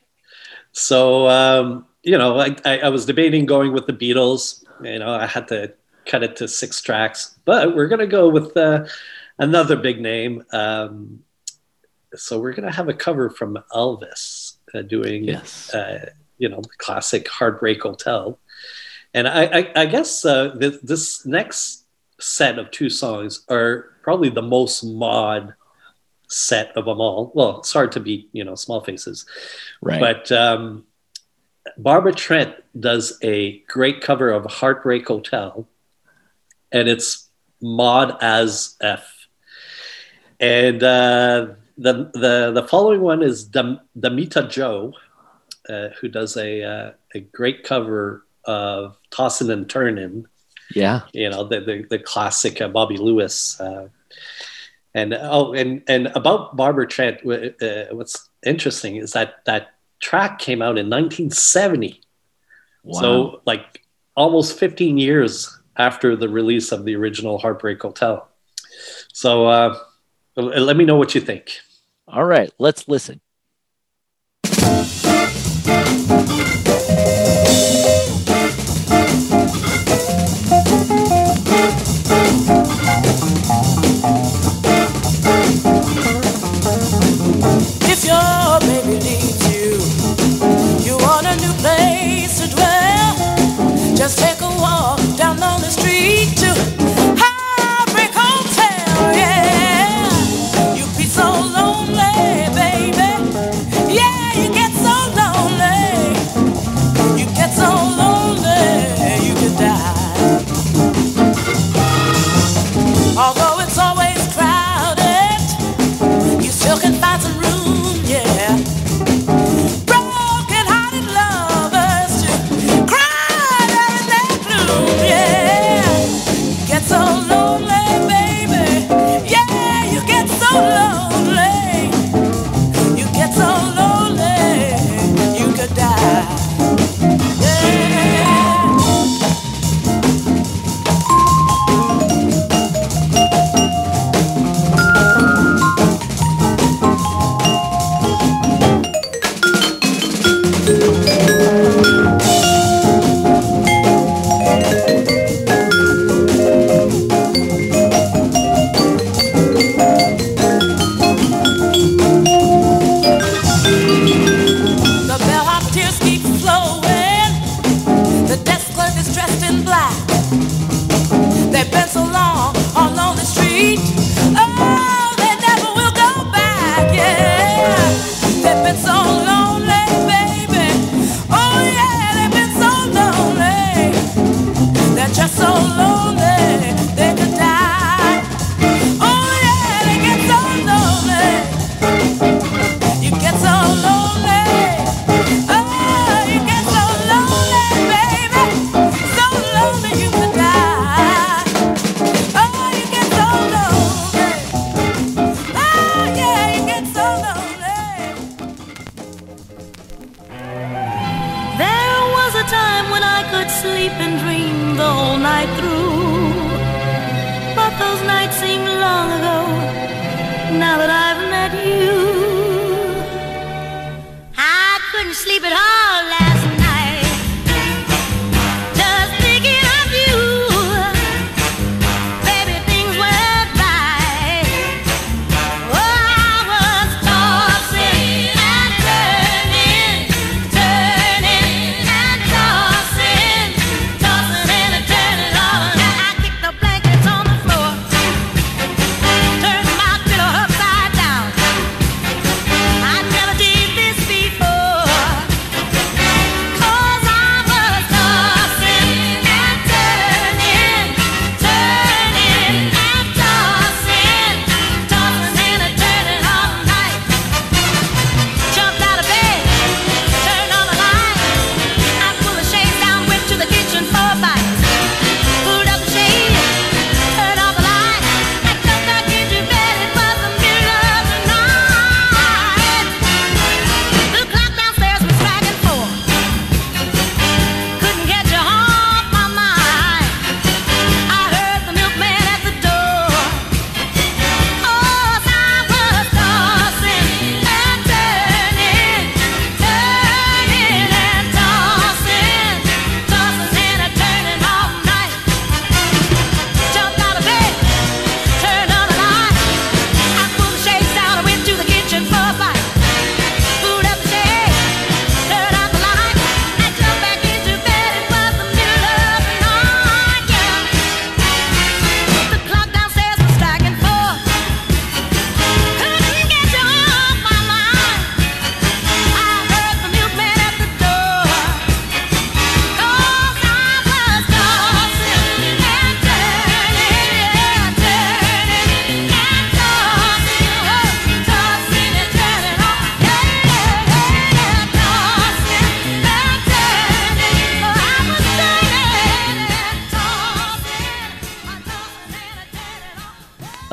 So um, you know, I, I, I was debating going with the Beatles. You know, I had to cut it to six tracks, but we're gonna go with uh, another big name. Um, so we're gonna have a cover from Elvis uh, doing, Yes. uh, you know, the classic "Heartbreak Hotel." And I, I, I guess uh, th- this next set of two songs are probably the most mod set of them all. Well, it's hard to beat, you know, Small Faces. Right. But um, Barbara Trent does a great cover of Heartbreak Hotel, and it's mod as F. And uh, the the the following one is Dam- Damita Jo, uh, who does a uh, a great cover of Tossin' and Turnin'. Yeah. You know the the, the classic uh, Bobby Lewis. Uh, and oh, and and about Barbara Trent, uh, what's interesting is that that track came out in 1970. Wow. So like almost 15 years after the release of the original Heartbreak Hotel. So uh, let me know what you think. All right, let's listen.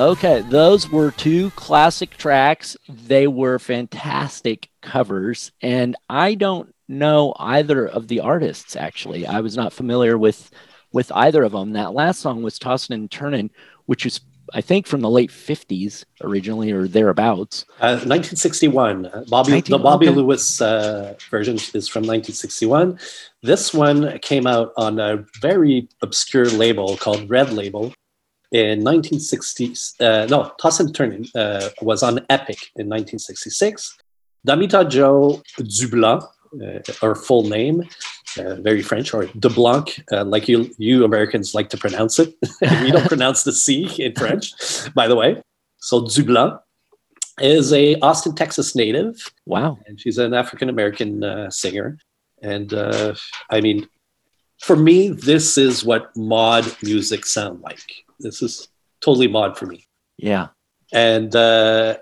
Okay, those were two classic tracks. They were fantastic covers, and I don't know either of the artists actually. I was not familiar with with either of them. That last song was Tossin' and Turnin', which is I think from the late 50s originally or thereabouts. Uh, 1961. Uh, Bobby, 19 the Bobby okay. Lewis uh, version is from 1961. This one came out on a very obscure label called Red Label in 1960. Uh, no, Toss and Turning uh, was on Epic in 1966. Damita Jo Dublanc, uh, her full name, uh, very French, or De Blanc, uh, like you you Americans like to pronounce it. <laughs> we don't pronounce the C in French, by the way. So Dublanc is a Austin, Texas native. Wow. And she's an African American uh, singer. And uh, I mean, for me, this is what mod music sound like. This is totally mod for me. Yeah. And uh,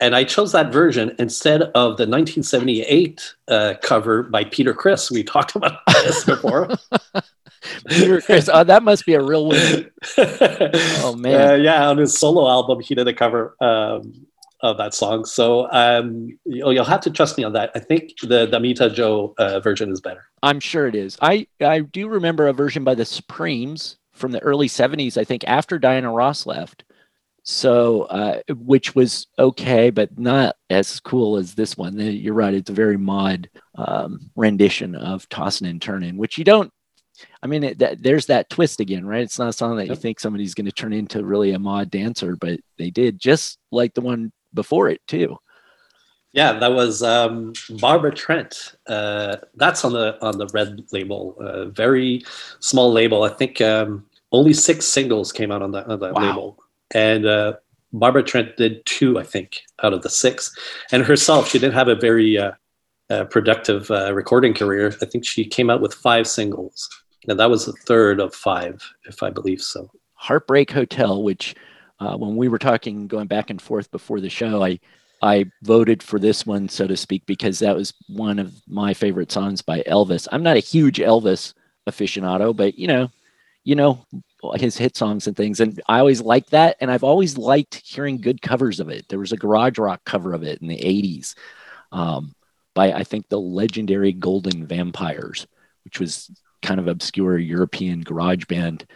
and I chose that version instead of the 1978 uh, cover by Peter Criss. We talked about <laughs> this before. Peter Criss, oh, that must be a real win. <laughs> Oh man. Uh, yeah, on his solo album, he did a cover um, of that song. So um, you'll, you'll have to trust me on that. I think the Damita Jo uh, version is better. I'm sure it is. I I do remember a version by the Supremes from the early 70s, I think after Diana Ross left. So, uh, which was okay, but not as cool as this one. You're right; it's a very mod um, rendition of "Tossin' and Turnin'," which you don't. I mean, it, that, there's that twist again, right? It's not a song that you think somebody's going to turn into really a mod dancer, but they did, just like the one before it too. Yeah, that was um, Barbara Trent. Uh, that's on the on the red label. Uh, very small label. I think um, only six singles came out on that on that Wow. label, and uh, Barbara Trent did two, I think, out of the six. And herself, she didn't have a very uh, uh, productive uh, recording career. I think she came out with five singles, and that was the third of five, if I believe so. Heartbreak Hotel, which uh, when we were talking going back and forth before the show, I I voted for this one, so to speak, because that was one of my favorite songs by Elvis. I'm not a huge Elvis aficionado, but you know, you know his hit songs and things, and I always liked that, and I've always liked hearing good covers of it. There was a garage rock cover of it in the '80s um, by I think the legendary Golden Vampires, which was kind of obscure European garage band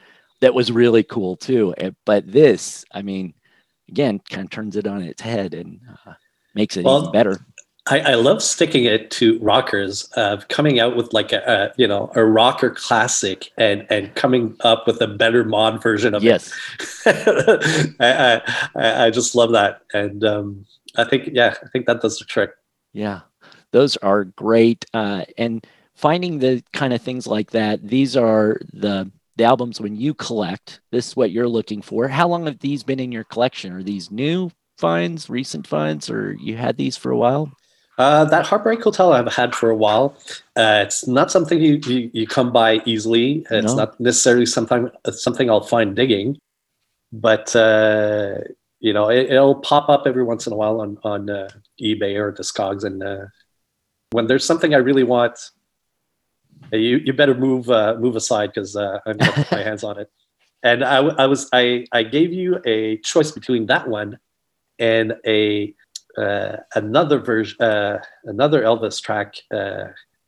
that was really cool too. But this, I mean, again kind of turns it on its head and uh, makes it Well, even better. I, I love sticking it to rockers, uh, coming out with like a, a you know a rocker classic and and coming up with a better mod version of Yes. <laughs> it. I, I I just love that, and um, I think yeah, I think that does the trick. Yeah, those are great. Uh, and finding the kind of things like that, these are the the albums when you collect. This is what you're looking for. How long have these been in your collection? Are these new finds, recent finds, or you had these for a while? Uh, that Heartbreak Hotel I've had for a while. Uh, it's not something you, you, you come by easily. It's No. not necessarily something something I'll find digging, but uh, you know it, it'll pop up every once in a while on on uh, eBay or Discogs. And uh, when there's something I really want, you you better move uh, move aside because uh, I'm gonna put my <laughs> hands on it. And I, I was I I gave you a choice between that one and a uh, another version, uh, another Elvis track. Uh,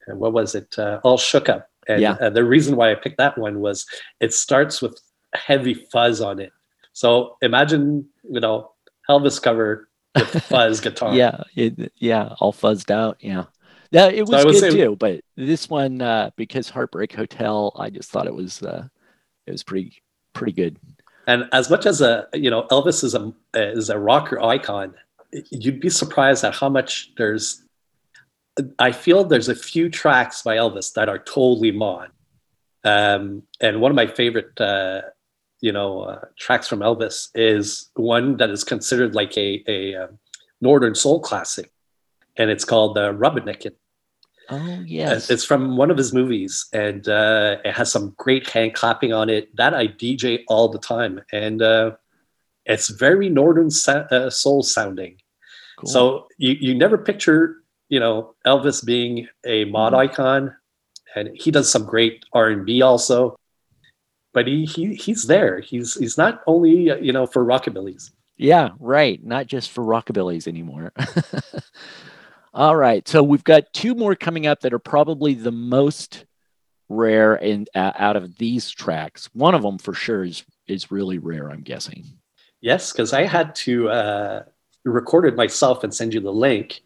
what was it? Uh, All shook up. And Yeah. the reason why I picked that one was it starts with heavy fuzz on it. So imagine, you know, Elvis cover with fuzz <laughs> guitar. Yeah, it, yeah, all fuzzed out. Yeah, yeah, it So was I good too. But this one, uh, because Heartbreak Hotel, I just thought it was uh, it was pretty pretty good. And as much as a you know Elvis is a is a rocker icon, you'd be surprised at how much there's. I feel there's a few tracks by Elvis that are totally mod, um, and one of my favorite, uh, you know, uh, tracks from Elvis is one that is considered like a a um, Northern Soul classic, and it's called uh, Rubberneckin. Oh yes, It's from one of his movies, and uh, it has some great hand clapping on it. That I DJ all the time, and uh, it's very northern sa- uh, soul sounding. Cool. So you you never picture you know Elvis being a mod Mm-hmm. icon, and he does some great R and B also. But he, he he's there. He's he's not only uh, you know for rockabillys. Yeah, right. Not just for rockabillys anymore. <laughs> All right. So we've got two more coming up that are probably the most rare in uh, out of these tracks. One of them for sure is is really rare. I'm guessing. Yes, because I had to uh, record it myself and send you the link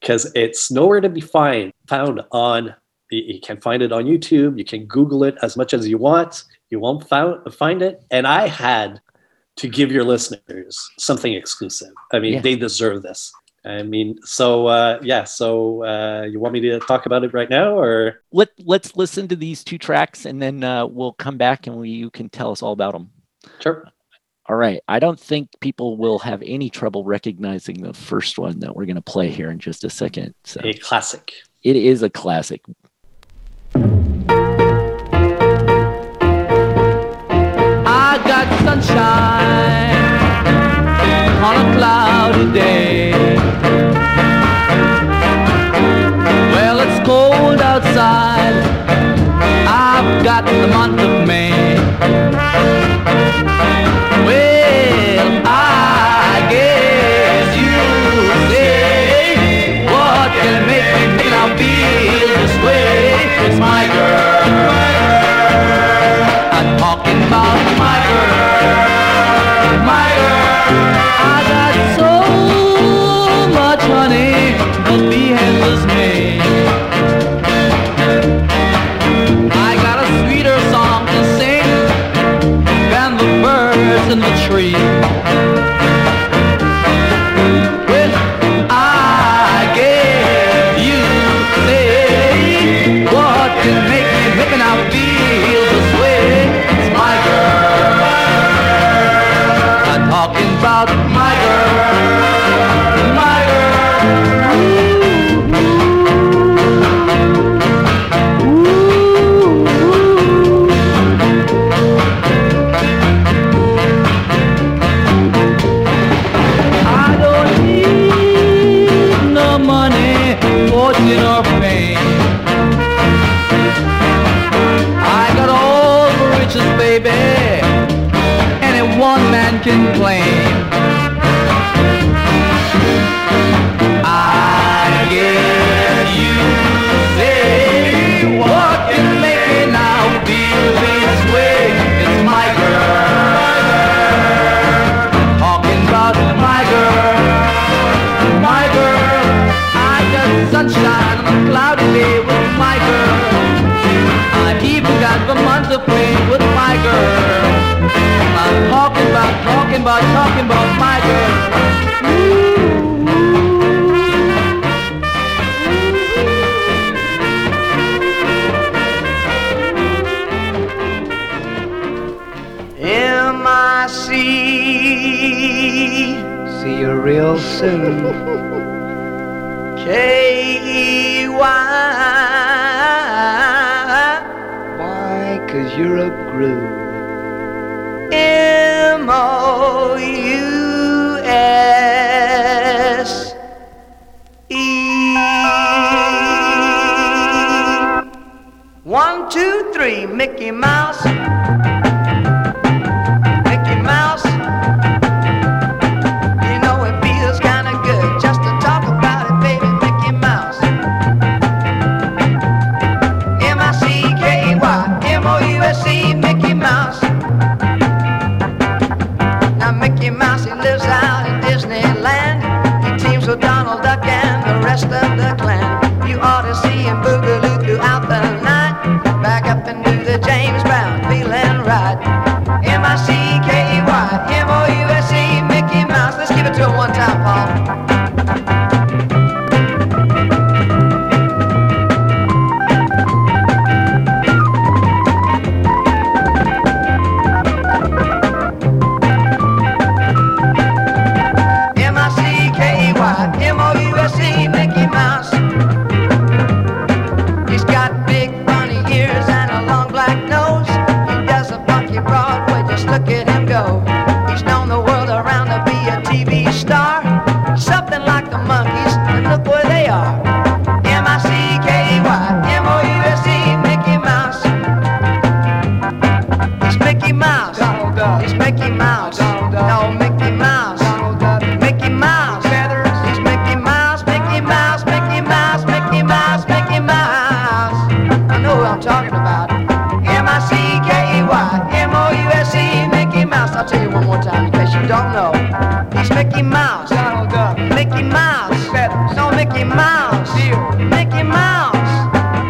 because it's nowhere to be find, found on. You, you can find it on YouTube. You can Google it as much as you want. You won't found, find it. And I had to give your listeners something exclusive. I mean, Yeah. they deserve this. I mean, so uh, yeah. So uh, you want me to talk about it right now, or Let Let's listen to these two tracks, and then uh, we'll come back and we, you can tell us all about them. sure? All right. I don't think people will have any trouble recognizing the first one that we're going to play here in just a second. So A classic. it is a classic. I got sunshine on a cloudy day. Got the month of May. Mickey Mouse. Mickey Mouse. No, Mickey Mouse. Mickey Mouse.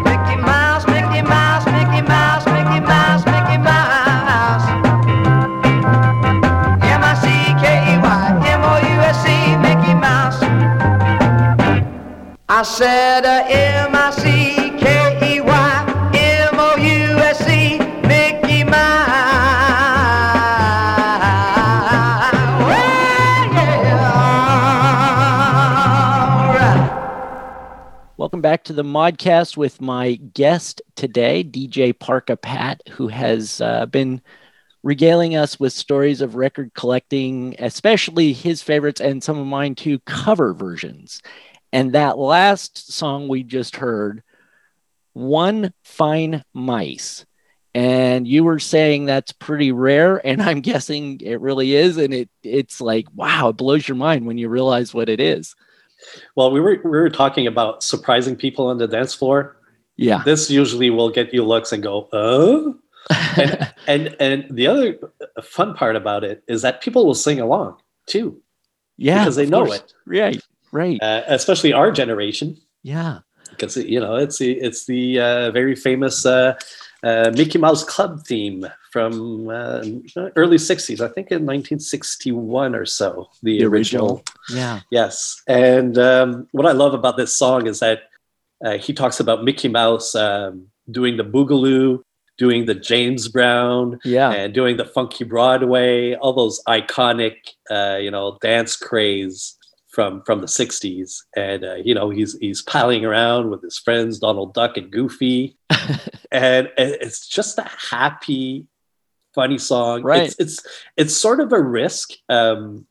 Mickey Mouse, Mickey Mouse, Mickey Mouse, Mickey Mouse, Mickey Mouse. M-I-C-K-E-Y, M-O-U-S-E, Mickey Mouse. I said uh, to the Modcast with my guest today, DJ Parka Pat, who has uh, been regaling us with stories of record collecting, especially his favorites and some of mine too, cover versions. And that last song we just heard, One Fine Mice. And you were saying that's pretty rare, <laughs> and I'm guessing it really is. And it it's like, wow, it blows your mind when you realize what it is. Well, we were we were talking about surprising people on the dance floor. Yeah. This usually will get you looks and go, oh. <laughs> and, and and the other fun part about it is that people will sing along too. Yeah, because they know course. it. Right, right. Uh, especially our generation, Yeah. because you know it's the it's the uh, very famous uh, uh, Mickey Mouse Club theme from uh, early '60s. I think in 1961 or so. The, The original. original. Yeah. Yes, and um, what I love about this song is that uh, he talks about Mickey Mouse um, doing the boogaloo, doing the James Brown, Yeah. and doing the funky Broadway, all those iconic, uh, you know, dance craze from from the '60s. And uh, you know, he's he's palling around with his friends Donald Duck and Goofy, <laughs> and it's just a happy, funny song. Right. It's it's it's sort of a risk. Um,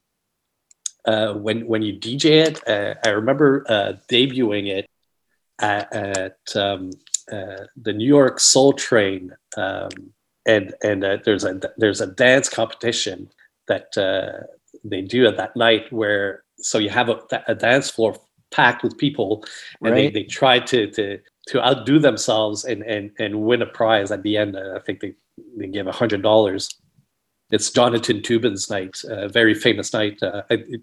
uh, when when you DJ it, uh, I remember uh, debuting it at, at um, uh, the New York Soul Train, um, and and uh, there's a there's a dance competition that uh, they do at that night where so you have a, a dance floor packed with people, and they, Right. they try to to to outdo themselves and and and win a prize at the end. Uh, I think they they give a hundred dollars. It's Jonathan Toubin's night, a very famous night. Uh, I, it-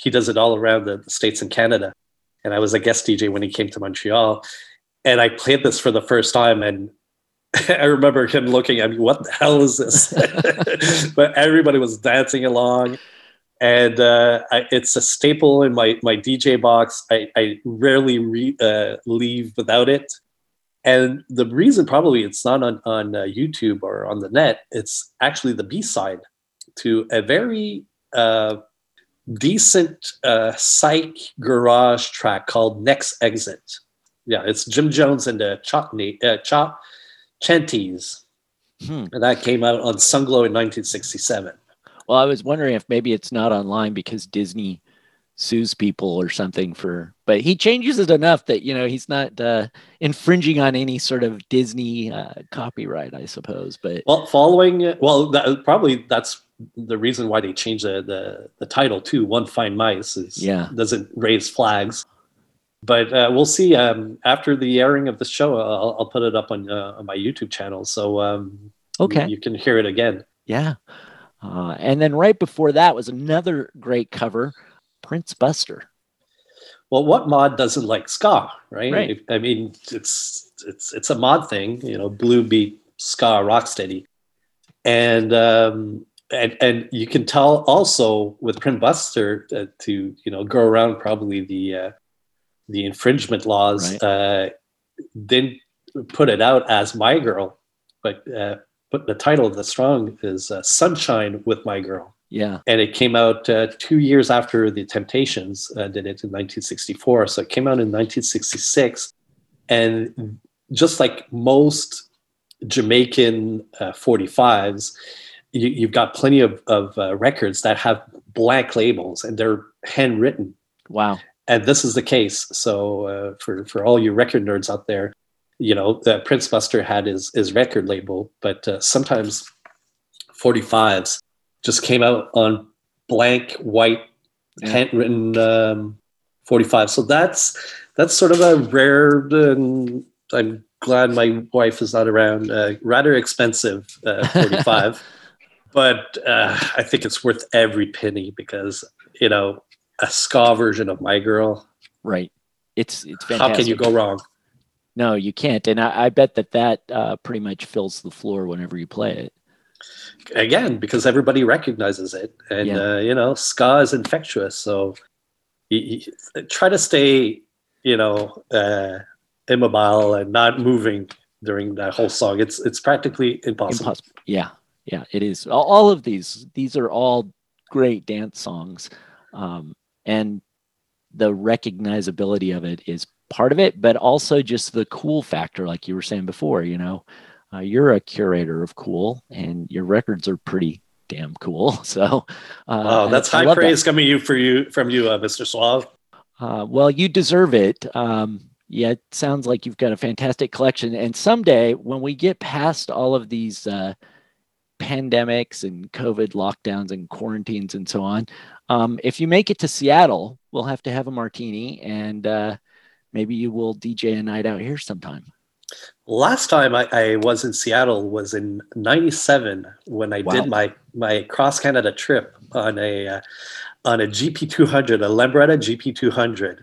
he does it all around the states and Canada. And I was a guest DJ when he came to Montreal, and I played this for the first time, and <laughs> I remember him looking at me, what the hell is this? <laughs> but everybody was dancing along. And uh, I, it's a staple in my, my DJ box. I, I rarely re, uh, leave without it. And the reason probably it's not on, on uh, YouTube or on the net, it's actually the B side to a very uh, decent uh, psych garage track called Next Exit. Yeah, it's Jim Jones and the Chotney, uh, Chop Chanties. Hmm. And that came out on Sunglow in 1967. Well, I was wondering if maybe it's not online because Disney sues people or something for but he changes it enough that you know he's not uh, infringing on any sort of disney uh, copyright i suppose but Well, following, well, that, probably that's the reason why they changed the, the, the title to One Fine Mice is Yeah. doesn't raise flags. But uh, we'll see um, after the airing of the show. I'll, I'll put it up on, uh, on my YouTube channel, so um, Okay. you, you can hear it again. yeah uh, and then right before that was another great cover prince buster Well, what mod doesn't like ska, right? Right. I mean, it's it's it's a mod thing, you know, blue beat ska rocksteady, and um, and and you can tell also with Prince Buster uh, to you know go around probably the uh, the infringement laws. Right. Uh, didn't put it out as My Girl, but uh, but the title of the song is uh, Sunshine with My Girl yeah and it came out uh, two years after the Temptations uh, did it in 1964. So it came out in 1966, and just like most Jamaican uh, 45s, you, you've got plenty of, of uh, records that have blank labels and they're handwritten. wow And this is the case. So uh, for for all you record nerds out there, you know, uh, Prince Buster had his his record label, but uh, sometimes 45s just came out on blank white Yeah. handwritten um, 45 so that's that's sort of a rare and i'm glad my wife is not around uh, rather expensive uh, <laughs> 45 but uh, i think it's worth every penny because you know a ska version of my girl right. It's it's how can you go wrong no you can't. And i, I bet that that uh, pretty much fills the floor whenever you play it. Again because everybody recognizes it. And Yeah. uh, you know ska is infectious. So you, you try to stay you know uh, immobile and not moving during that whole song. It's it's practically impossible, Impossible. Yeah, yeah, it is. All, all of these, these are all great dance songs, um, and the recognizability of it is part of it, but also just the cool factor, like you were saying before. You know, uh, you're a curator of cool, and your records are pretty damn cool. <laughs> So, uh, oh that's high love that. praise coming you for you from you uh, mr suave Uh, well, you deserve it. Um, yeah, it sounds like you've got a fantastic collection. And someday, when we get past all of these uh, pandemics and COVID lockdowns and quarantines and so on, um, if you make it to Seattle, we'll have to have a martini and uh, maybe you will DJ a night out here sometime. last time I, I was in seattle was in 97 when i Wow. did my my cross canada trip on a uh, on a gp200 a lambretta gp200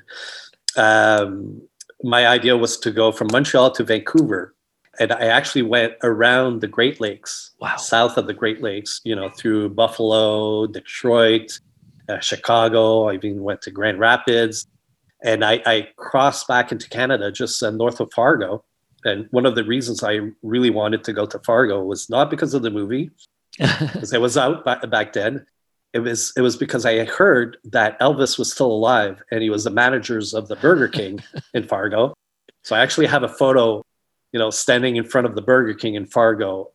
um, my idea was to go from montreal to vancouver and i actually went around the great lakes Wow. south of the great lakes you know through buffalo detroit uh, chicago i even went to grand rapids and I, I crossed back into canada just uh, north of fargo and one of the reasons I really wanted to go to Fargo was not because of the movie, <laughs> because it was out back, back then. It was it was because I heard that Elvis was still alive and he was the managers of the Burger King <laughs> in Fargo. So I actually have a photo, you know, standing in front of the Burger King in Fargo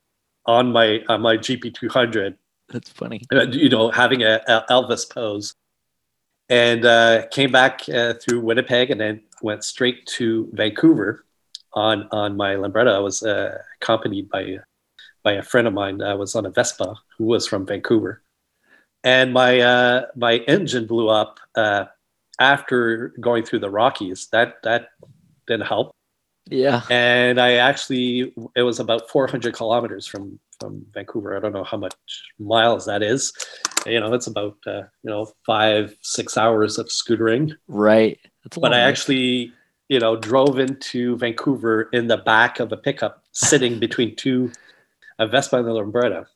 on my on my GP200 That's funny. uh, you know, having a, a Elvis pose, and uh, came back uh, through Winnipeg and then went straight to Vancouver on on my Lambretta. I was uh, accompanied by by a friend of mine. I was on a Vespa who was from Vancouver, and my uh, my engine blew up uh, after going through the Rockies. That that didn't help Yeah. and I actually it was about 400 kilometers from from Vancouver. I don't know how much miles that is. You know, it's about uh, you know five six hours of scootering. Right. But I actually you know, drove into Vancouver in the back of a pickup, sitting <laughs> between two, a Vespa and a Lambretta.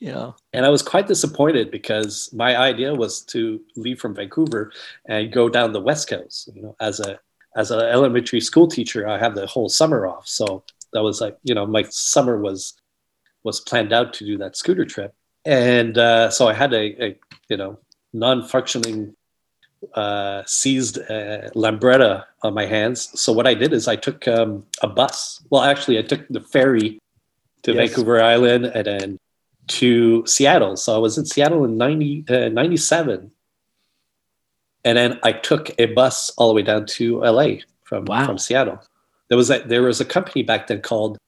Yeah. And I was quite disappointed because my idea was to leave from Vancouver and go down the West Coast. You know, as a as an elementary school teacher, I have the whole summer off, so that was like you know my summer was was planned out to do that scooter trip, and uh, so I had a, a you know non-functioning uh, seized uh, Lambretta on my hands. So what I did is I took um, a bus. Well, actually, I took the ferry to Yes. Vancouver Island and then to Seattle. So I was in Seattle in 90, uh, 97. And then I took a bus all the way down to LA from, from Seattle. There was a, there was a company back then called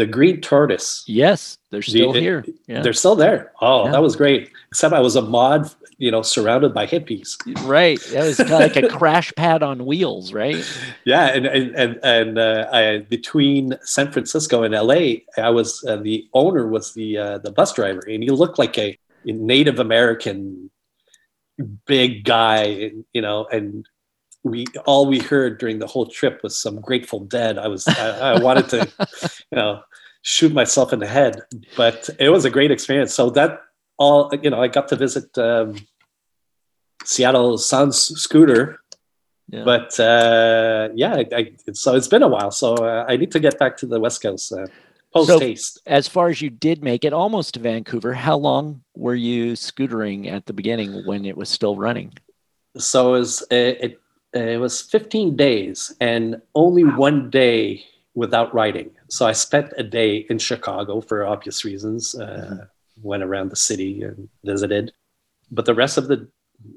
the Green Tortoise. Yes, they're still The- here. Yeah. They're still there. Oh, Yeah. that was great. Except I was a mod, you know, surrounded by hippies. Right. That was kind of like a crash pad on wheels, right? <laughs> Yeah, and and and, and uh, I, between San Francisco and LA, I was uh, the owner was the uh, the bus driver, and he looked like a, a Native American big guy, you know, and we all we heard during the whole trip was some Grateful Dead. I was I, I wanted to, <laughs> you know, shoot myself in the head, but it was a great experience. So that all you know, I got to visit um, Seattle Sounds Scooter. Yeah. But uh, yeah, I, I, so it's been a while. So uh, I need to get back to the West Coast uh, post So, haste. as far as you did make it almost to Vancouver, how long were you scootering at the beginning when it was still running? So it was, it, it, it was 15 days and only one day without writing. So I spent a day in Chicago for obvious reasons. Uh, Went around the city and visited, but the rest of the,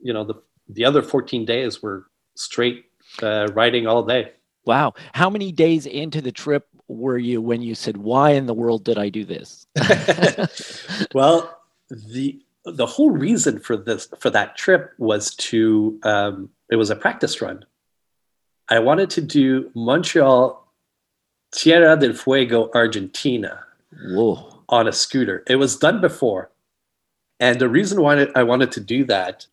you know, the the other 14 days were straight uh, riding all day. Wow. How many days into the trip were you when you said, Why in the world did I do this? <laughs> <laughs> well, the the whole reason for this for that trip was to um, it was a practice run. I wanted to do Montreal, Tierra del Fuego, Argentina, Whoa. on a scooter. It was done before, and the reason why I wanted to do that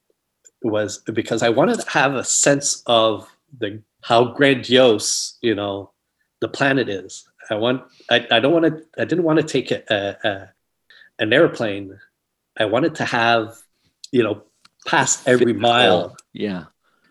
was because I wanted to have a sense of the how grandiose you know the planet is. I want I, I don't want to I didn't want to take a, a, a an airplane. I wanted to have you know pass every mile Yeah.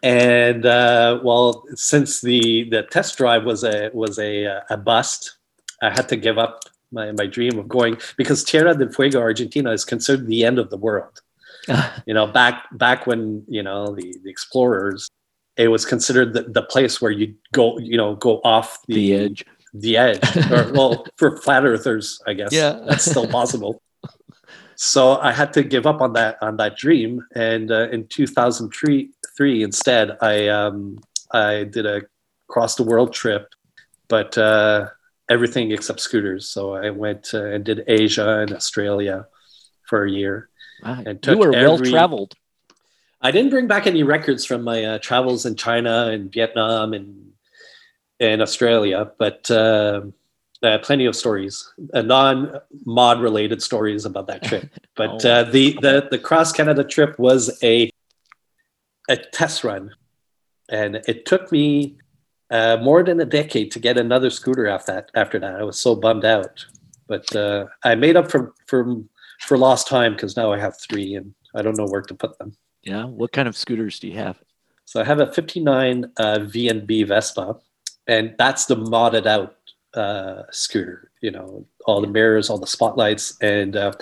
and uh, well, since the the test drive was a was a a bust, I had to give up my, my dream of going because Tierra del Fuego, Argentina, is considered the end of the world. <laughs> you know, back back when you know the the explorers, it was considered the, the place where you go you know go off the, The edge. the edge. <laughs> or well, for flat earthers, I guess Yeah. that's still possible. So I had to give up on that on that dream, and uh, in 2003, three instead, I um, I did a cross the world trip, but uh, everything except scooters. So I went uh, and did Asia and Australia for a year. Wow. And You were well traveled. I didn't bring back any records from my uh, travels in China and Vietnam and and Australia, but uh, uh, plenty of stories, uh, non-mod related stories about that trip. <laughs> But Oh. uh, the the the cross Canada trip was a a test run, and it took me uh, more than a decade to get another scooter after that. After that, I was so bummed out, but uh, I made up for for for lost time because now I have three, and I don't know where to put them. Yeah. What kind of scooters do you have? So I have a 59 uh, VNB Vespa, and that's the modded out uh, scooter. You know, all the mirrors, all the spotlights, and uh,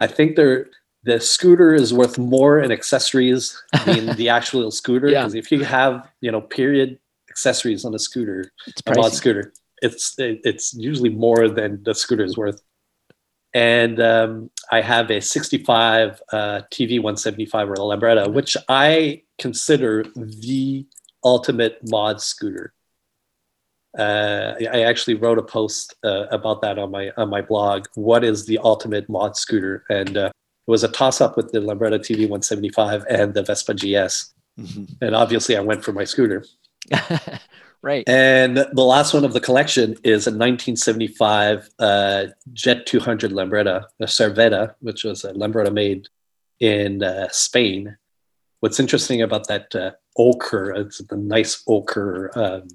I think they're the scooter is worth more in accessories than the <laughs> actual scooter. Yeah. Because if you have you know period accessories on a scooter, It's a mod scooter, it's it, it's usually more than the scooter is worth. And um, I have a 65 uh, TV 175 or a Lambretta, which I consider the ultimate mod scooter. Uh, I actually wrote a post uh, about that on my on my blog. What is the ultimate mod scooter? And uh, it was a toss up with the Lambretta TV 175 and the Vespa GS. Mhm. And obviously, I went for my scooter. <laughs> right. And the last one of the collection is a 1975 uh, Jet 200 Lambretta, a Serveta, which was a Lambretta made in uh, Spain. What's interesting about that uh, ochre, it's the nice ochre um,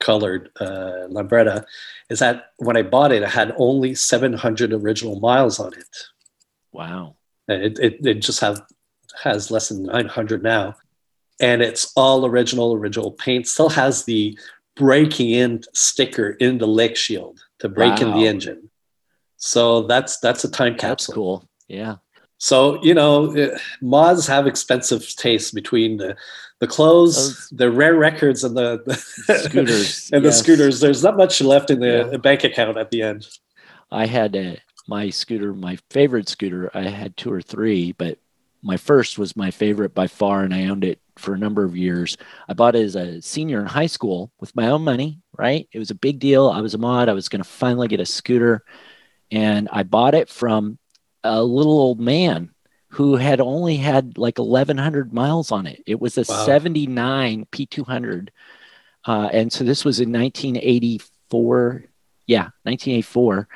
colored uh, Lambretta is that when I bought it, it had only 700 original miles on it. Wow. And It, it, it just have, has less than 900 now. And it's all original, original paint. Still has the breaking in sticker in the leg shield to break in the engine. So that's that's a time That's capsule. cool. Yeah. So you know, uh, mods have expensive tastes between the the clothes, the rare records, and the, the Scooters, <laughs> and the scooters. There's not much left in the Yeah. bank account at the end. I had a, my scooter, my favorite scooter. I had two or three, but my first was my favorite by far, and I owned it for a number of years. I bought it as a senior in high school with my own money, right? It was a big deal. I was a mod. I was going to finally get a scooter, and I bought it from a little old man who had only had like 1,100 miles on it. It was a Wow. 79 P200. Uh, and so this was in 1984. Yeah, 1984.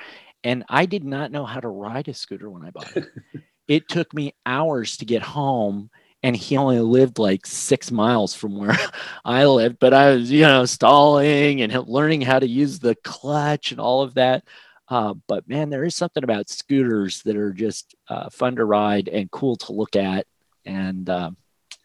And I did not know how to ride a scooter when I bought it. <laughs> it took me hours to get home. And he only lived like six miles from where <laughs> I lived, but I was, you know, stalling and learning how to use the clutch and all of that. Uh, but man, there is something about scooters that are just uh, fun to ride and cool to look at. And um,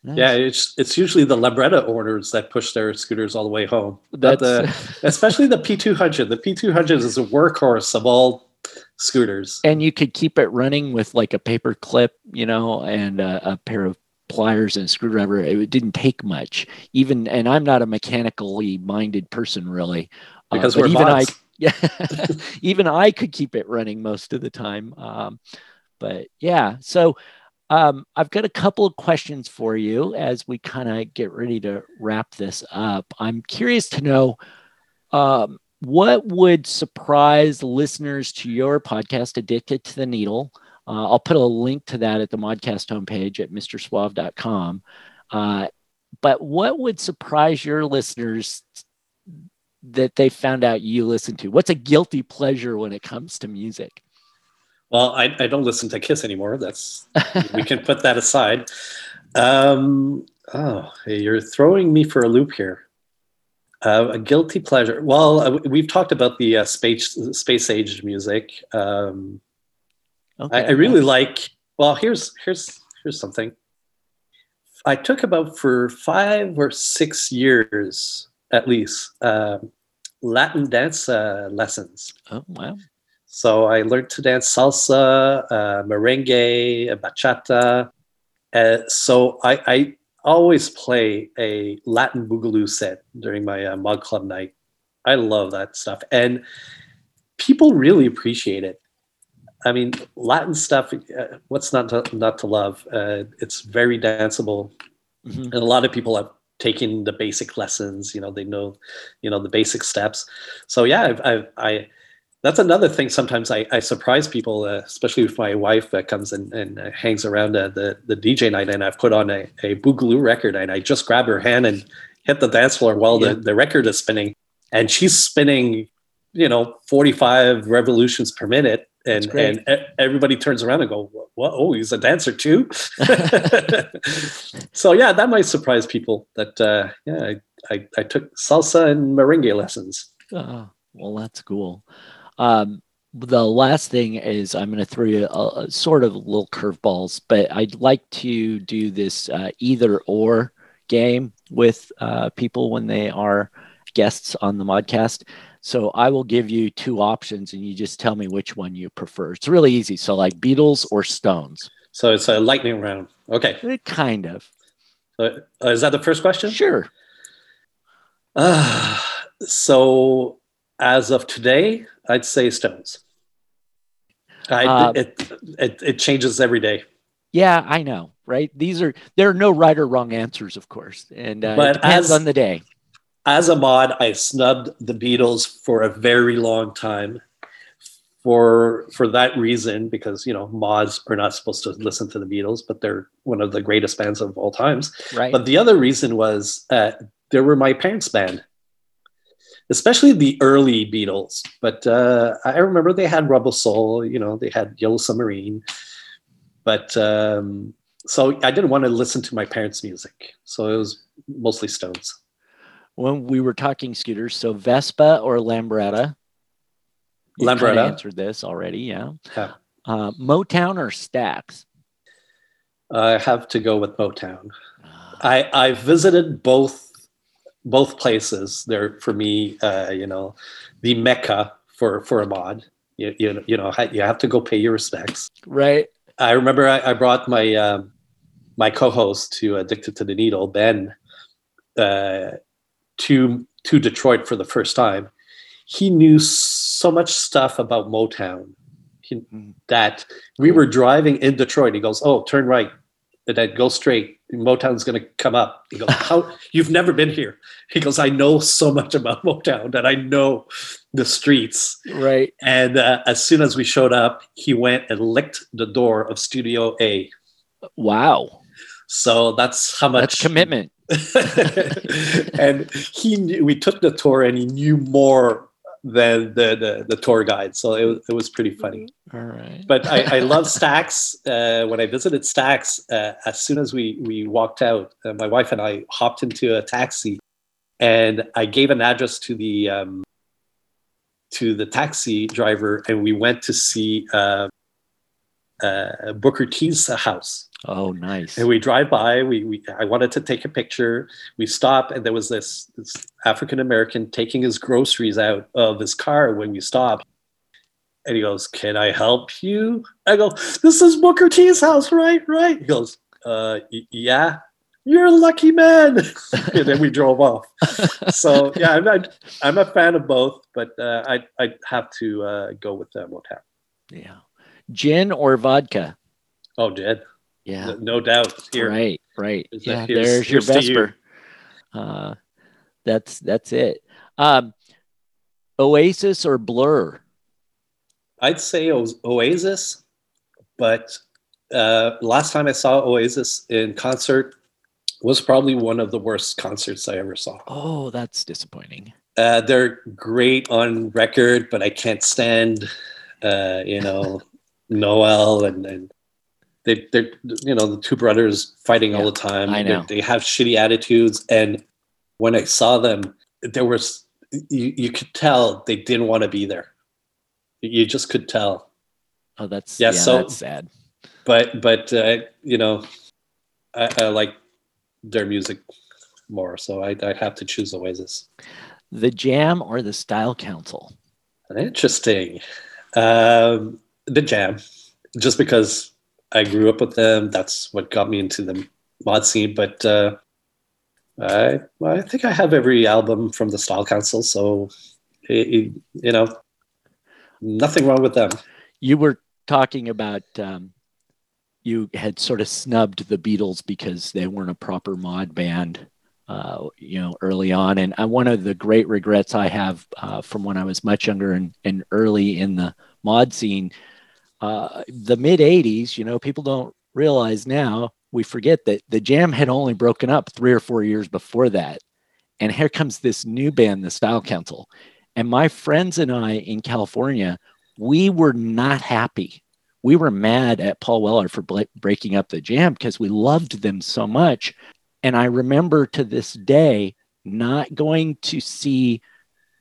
Yeah, it's it's usually the Lambretta owners that push their scooters all the way home. That's- the, <laughs> especially the P200. The P200 is a workhorse of all scooters. and you could keep it running with like a paper clip, you know, and a, a pair of pliers and a screwdriver. It didn't take much, even. And I'm not a mechanically minded person, really, Uh, Because but we're even mods. I, yeah, <laughs> even I could keep it running most of the time. Um, but yeah, so um, I've got a couple of questions for you as we kind of get ready to wrap this up. I'm curious to know um, what would surprise listeners to your podcast, Addicted to the Needle. Uh, I'll put a link to that at the Modcast homepage at mrsuave.com. Uh, but what would surprise your listeners that they found out you listen to? What's a guilty pleasure when it comes to music? Well, I, I don't listen to Kiss anymore. That's we can put that aside. Um, oh, hey, you're throwing me for a loop here. Uh, a guilty pleasure. Well, uh, we've talked about the uh, space space age music. Um, I, I really like. Well, here's here's here's something. I took about for five or six years at least um Latin dance uh, lessons. Oh wow! So I learned to dance salsa, uh, merengue, bachata. Uh, so I, I always play a Latin boogaloo set during my uh, mod club night. I love that stuff, and people really appreciate it. I mean, Latin stuff. Uh, what's not to, not to love? Uh, it's very danceable, and a lot of people have taken the basic lessons. You know, they know, you know, the basic steps. So yeah, I've, I've, I. That's another thing. Sometimes I, I surprise people, uh, especially with my wife that comes and, and uh, hangs around uh, the the DJ night, and I've put on a, a boogaloo record, and I just grab her hand and hit the dance floor while Yeah. the, the record is spinning, and she's spinning, you know, forty five revolutions per minute, and and everybody turns around and go, "What? Oh, he's a dancer too." <laughs> <laughs> so yeah, that might surprise people. That uh, yeah, I, I, I took salsa and merengue lessons. Oh, well, that's cool. Um, the last thing is I'm going to throw you a, a sort of little curveballs, but I'd like to do this uh, either or game with uh, people when they are guests on the modcast. So I will give you two options, and you just tell me which one you prefer. It's really easy. So like Beatles or Stones. So it's a lightning round. Okay. Eh, Kind of. Uh, is that the first question? Sure. Uh, so as of today, I'd say Stones. I, Uh, it, it it changes every day. Yeah, I know, right? These are there are no right or wrong answers, of course, and uh, But it depends as- on the day. As a mod, I snubbed the Beatles for a very long time. For for that reason, because you know mods are not supposed to listen to the Beatles, but they're one of the greatest bands of all times. Right. But the other reason was uh, they were my parents' band, especially the early Beatles. But uh, I remember they had Rubber Soul, you know, they had Yellow Submarine. But um, so I didn't want to listen to my parents' music, so it was mostly Stones. When we were talking scooters, so Vespa or Lambretta? You Lambretta. answered this already, yeah. Yeah. Uh, Motown or Stax? I have to go with Motown. I I visited both both places. They're for me, uh, you know, the mecca for for a mod. You you, you know you have to go pay your respects. Right. I remember I, I brought my um, my co-host to Addicted to the Needle, Ben, uh, to to Detroit for the first time. He knew so much stuff about Motown he, that we were driving in Detroit. He goes, "Oh, turn right, and then go straight. Motown's going to come up." He goes, "How? You've never been here?" He goes, "I know so much about Motown that I know the streets." Right. And uh, as soon as we showed up, he went and licked the door of Studio A. Wow. So that's how much That's commitment. <laughs> and he knew, we took the tour, and he knew more than the the, the tour guide. So it, was- it was pretty funny. All right. But I, I <laughs> love Stax Uh, when I visited Stax uh, as soon as we we walked out, uh, my wife and I hopped into a taxi, and I gave an address to the um, to the taxi driver, and we went to see uh, uh, Booker T's house. Oh, nice. And we drive by. We, we I wanted to take a picture. We stop, and there was this, this African American taking his groceries out of his car when we stopped. And he goes, "Can I help you?" I go, "This is Booker T's house, right? Right?" He goes, uh, "Yeah." You're a lucky man. <laughs> and then we drove off. So yeah, I'm not, I'm a fan of both, but uh, I I have to uh, go with uh, Motown. Yeah. Gin or vodka? Oh, Jed. Yeah. No, no doubt. Here. Right, right. Yeah, here's- there's your here's to you. Vesper. Uh, that's that's it. Um, Oasis or Blur? I'd say Oasis, but uh, last time I saw Oasis in concert was probably one of the worst concerts I ever saw. Oh, that's disappointing. Uh, they're great on record, but I can't stand, uh, you know, <laughs> Noel and, and they, they're, you know, the two brothers fighting all the time. I They- know. They, have shitty attitudes. And when I saw them, there was, you, you could tell they didn't want to be there. You just could tell. Oh, that's Yeah, yeah, so- that's sad. but but uh, you know I, I like their music more so I, i'd have to choose oasis The Jam or the Style Council? interesting um, the jam just because i grew up with them that's what got me into the mod scene but uh, I, I think i have every album from the style council so it, it- you know nothing wrong with them You were talking about um, you had sort of snubbed the Beatles because they weren't a proper mod band, uh, you know, early on. And uh, one of the great regrets I have uh, from when I was much younger and, and early in the mod scene, uh, the mid 80s, you know, people don't realize now, we forget that the Jam had only broken up three or four years before that. And here comes this new band, the Style Council. And my friends and I in California, we were not happy. We were mad at Paul Weller for ble- breaking up the jam because we loved them so much. And I remember to this day not going to see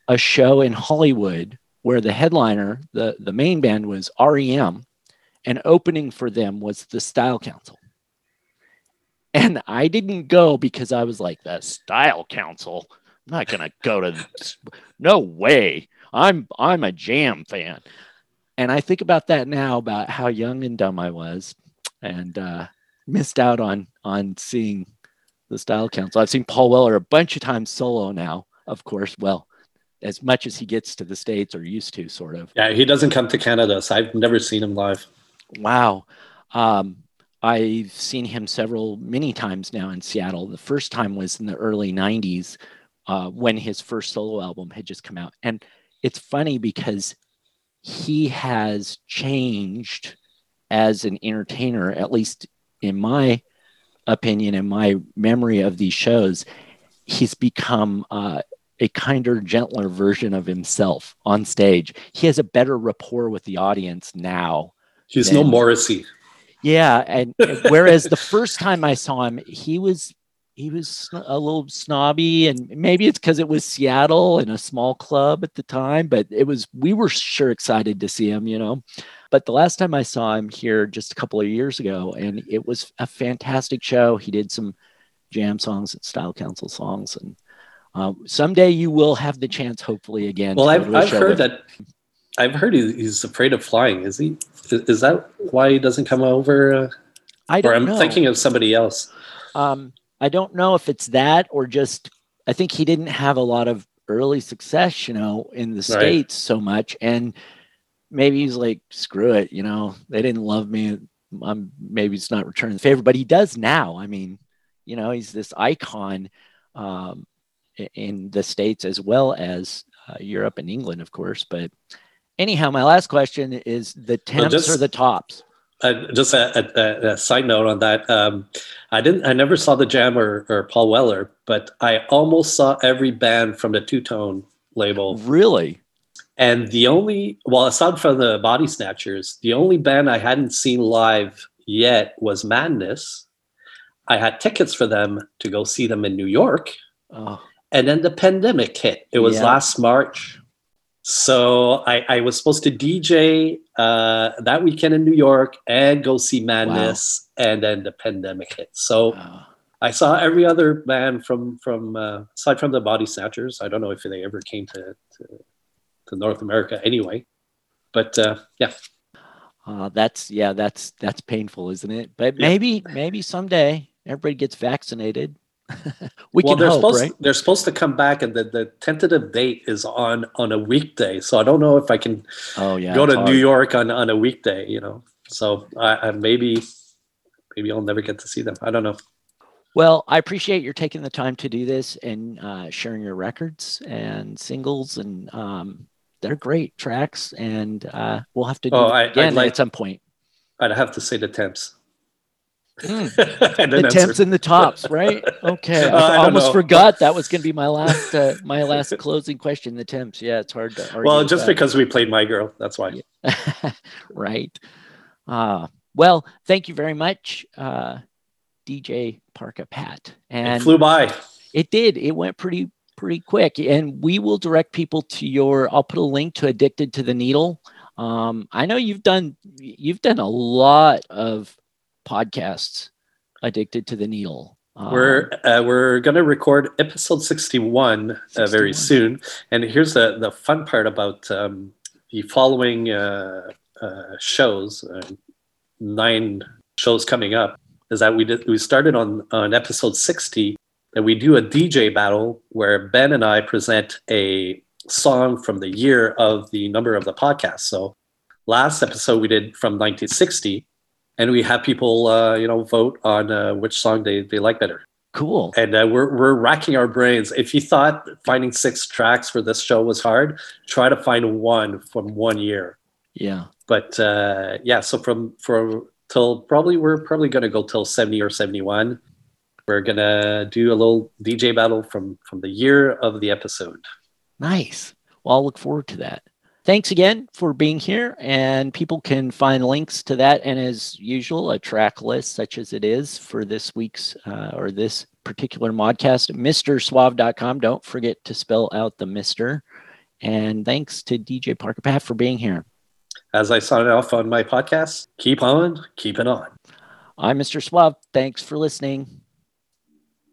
a show in Hollywood where the headliner, the, the main band was REM, and opening for them was the Style Council. And I didn't go because I was like, the Style Council. I'm not gonna go to this. <laughs> no way. I'm I'm a jam fan. And I think about that now about how young and dumb I was and uh, missed out on on seeing the Style Council. I've seen Paul Weller a bunch of times solo now, of course. Well, as much as he gets to the States or used to, sort of. yeah he doesn't come to canada so i've never seen him live Wow. Um, I've seen him several, many times now in Seattle. The first time was in the early 90s uh, when his first solo album had just come out. And it's funny because he has changed as an entertainer, at least in my opinion and my memory of these shows. He's become uh, a kinder, gentler version of himself on stage. He has a better rapport with the audience now he's no than- morrissey yeah, and and whereas the first time I saw him, he was he was a little snobby, and maybe it's because it was Seattle and a small club at the time. But it was we were sure excited to see him, you know. But the last time I saw him here, just a couple of years ago, and it was a fantastic show. He did some jam songs and Style Council songs, and um, someday you will have the chance, hopefully, again. Well, I've, I've heard that. I've heard he's afraid of flying. Is he? Is that why he doesn't come over? Uh, I or don't I'm know. thinking of somebody else. Um, I don't know if it's that or just I think he didn't have a lot of early success, you know, in the Right. states so much, and maybe he's like, screw it, you know, they didn't love me. I'm maybe it's not returning the favor, but he does now. I mean, you know, he's this icon um, in the states as well as uh, Europe and England, of course. But anyhow, my last question is: the temps just- or the tops? Uh, just a, a, a side note on that. Um, I didn't. I never saw the Jam or, or Paul Weller, but I almost saw every band from the Two Tone label. Really? And the only, well, aside from the Body Snatchers, the only band I hadn't seen live yet was Madness. I had tickets for them to go see them in New York, Oh, and then the pandemic hit. It was Yeah. last March. So I, I was supposed to DJ uh, that weekend in New York and go see Madness, and then the pandemic hit. So wow. I saw every other band from from uh, aside from the Body Snatchers. I don't know if they ever came to to, to North America anyway, but uh, yeah, Uh, that's yeah, that's that's painful, isn't it? But maybe maybe someday everybody gets vaccinated. We well, can they're hope, supposed right? they're supposed to come back, and the, the tentative date is on on a weekday. So I don't know if I can Oh yeah, go to hard. New York on on a weekday. You know, so I, I maybe maybe I'll never get to see them. I don't know. Well, I appreciate your taking the time to do this and uh, sharing your records and singles, and um, they're great tracks. And uh, we'll have to do Oh, it I- again like- at some point. I'd have to say the temps. Mm. <laughs> And the then temps answer- and the tops, right? <laughs> Okay, Uh, I, I almost know. forgot that was going to be my last uh, my last closing question. The temps, yeah, it's hard to argue. Well, just that. because we played My Girl, that's why. <laughs> right. Uh, well, thank you very much, uh, DJ Parka Pat. And it flew by. It did. It went pretty pretty quick. And we will direct people to your. I'll put a link to Addicted to the Needle. Um, I know you've done you've done a lot of podcasts addicted to the needle. Um, We're uh, we're gonna record episode sixty one uh, very soon, and here's the the fun part about um, the following uh, uh, shows, uh, nine shows coming up, is that we did we started on on episode sixty that we do a DJ battle where Ben and I present a song from the year of the number of the podcast. So last episode we did from 1960 and we have people uh, you know vote on uh, which song they, they like better cool. and uh, we're, we're racking our brains if you thought finding six tracks for this show was hard try to find one from one year Yeah. but uh, yeah so from for till probably we're probably going to go till 70 or 71 we're going to do a little dj battle from from the year of the episode Nice. Well, I'll look forward to that. Thanks again for being here. And people can find links to that. And as usual, a track list, such as it is for this week's uh, or this particular modcast, MrSuave.com. Don't forget to spell out the Mr. And thanks to DJ Parka Pat for being here. as i sign off on my podcast keep on keeping on I'm Mr. Suave. Thanks for listening.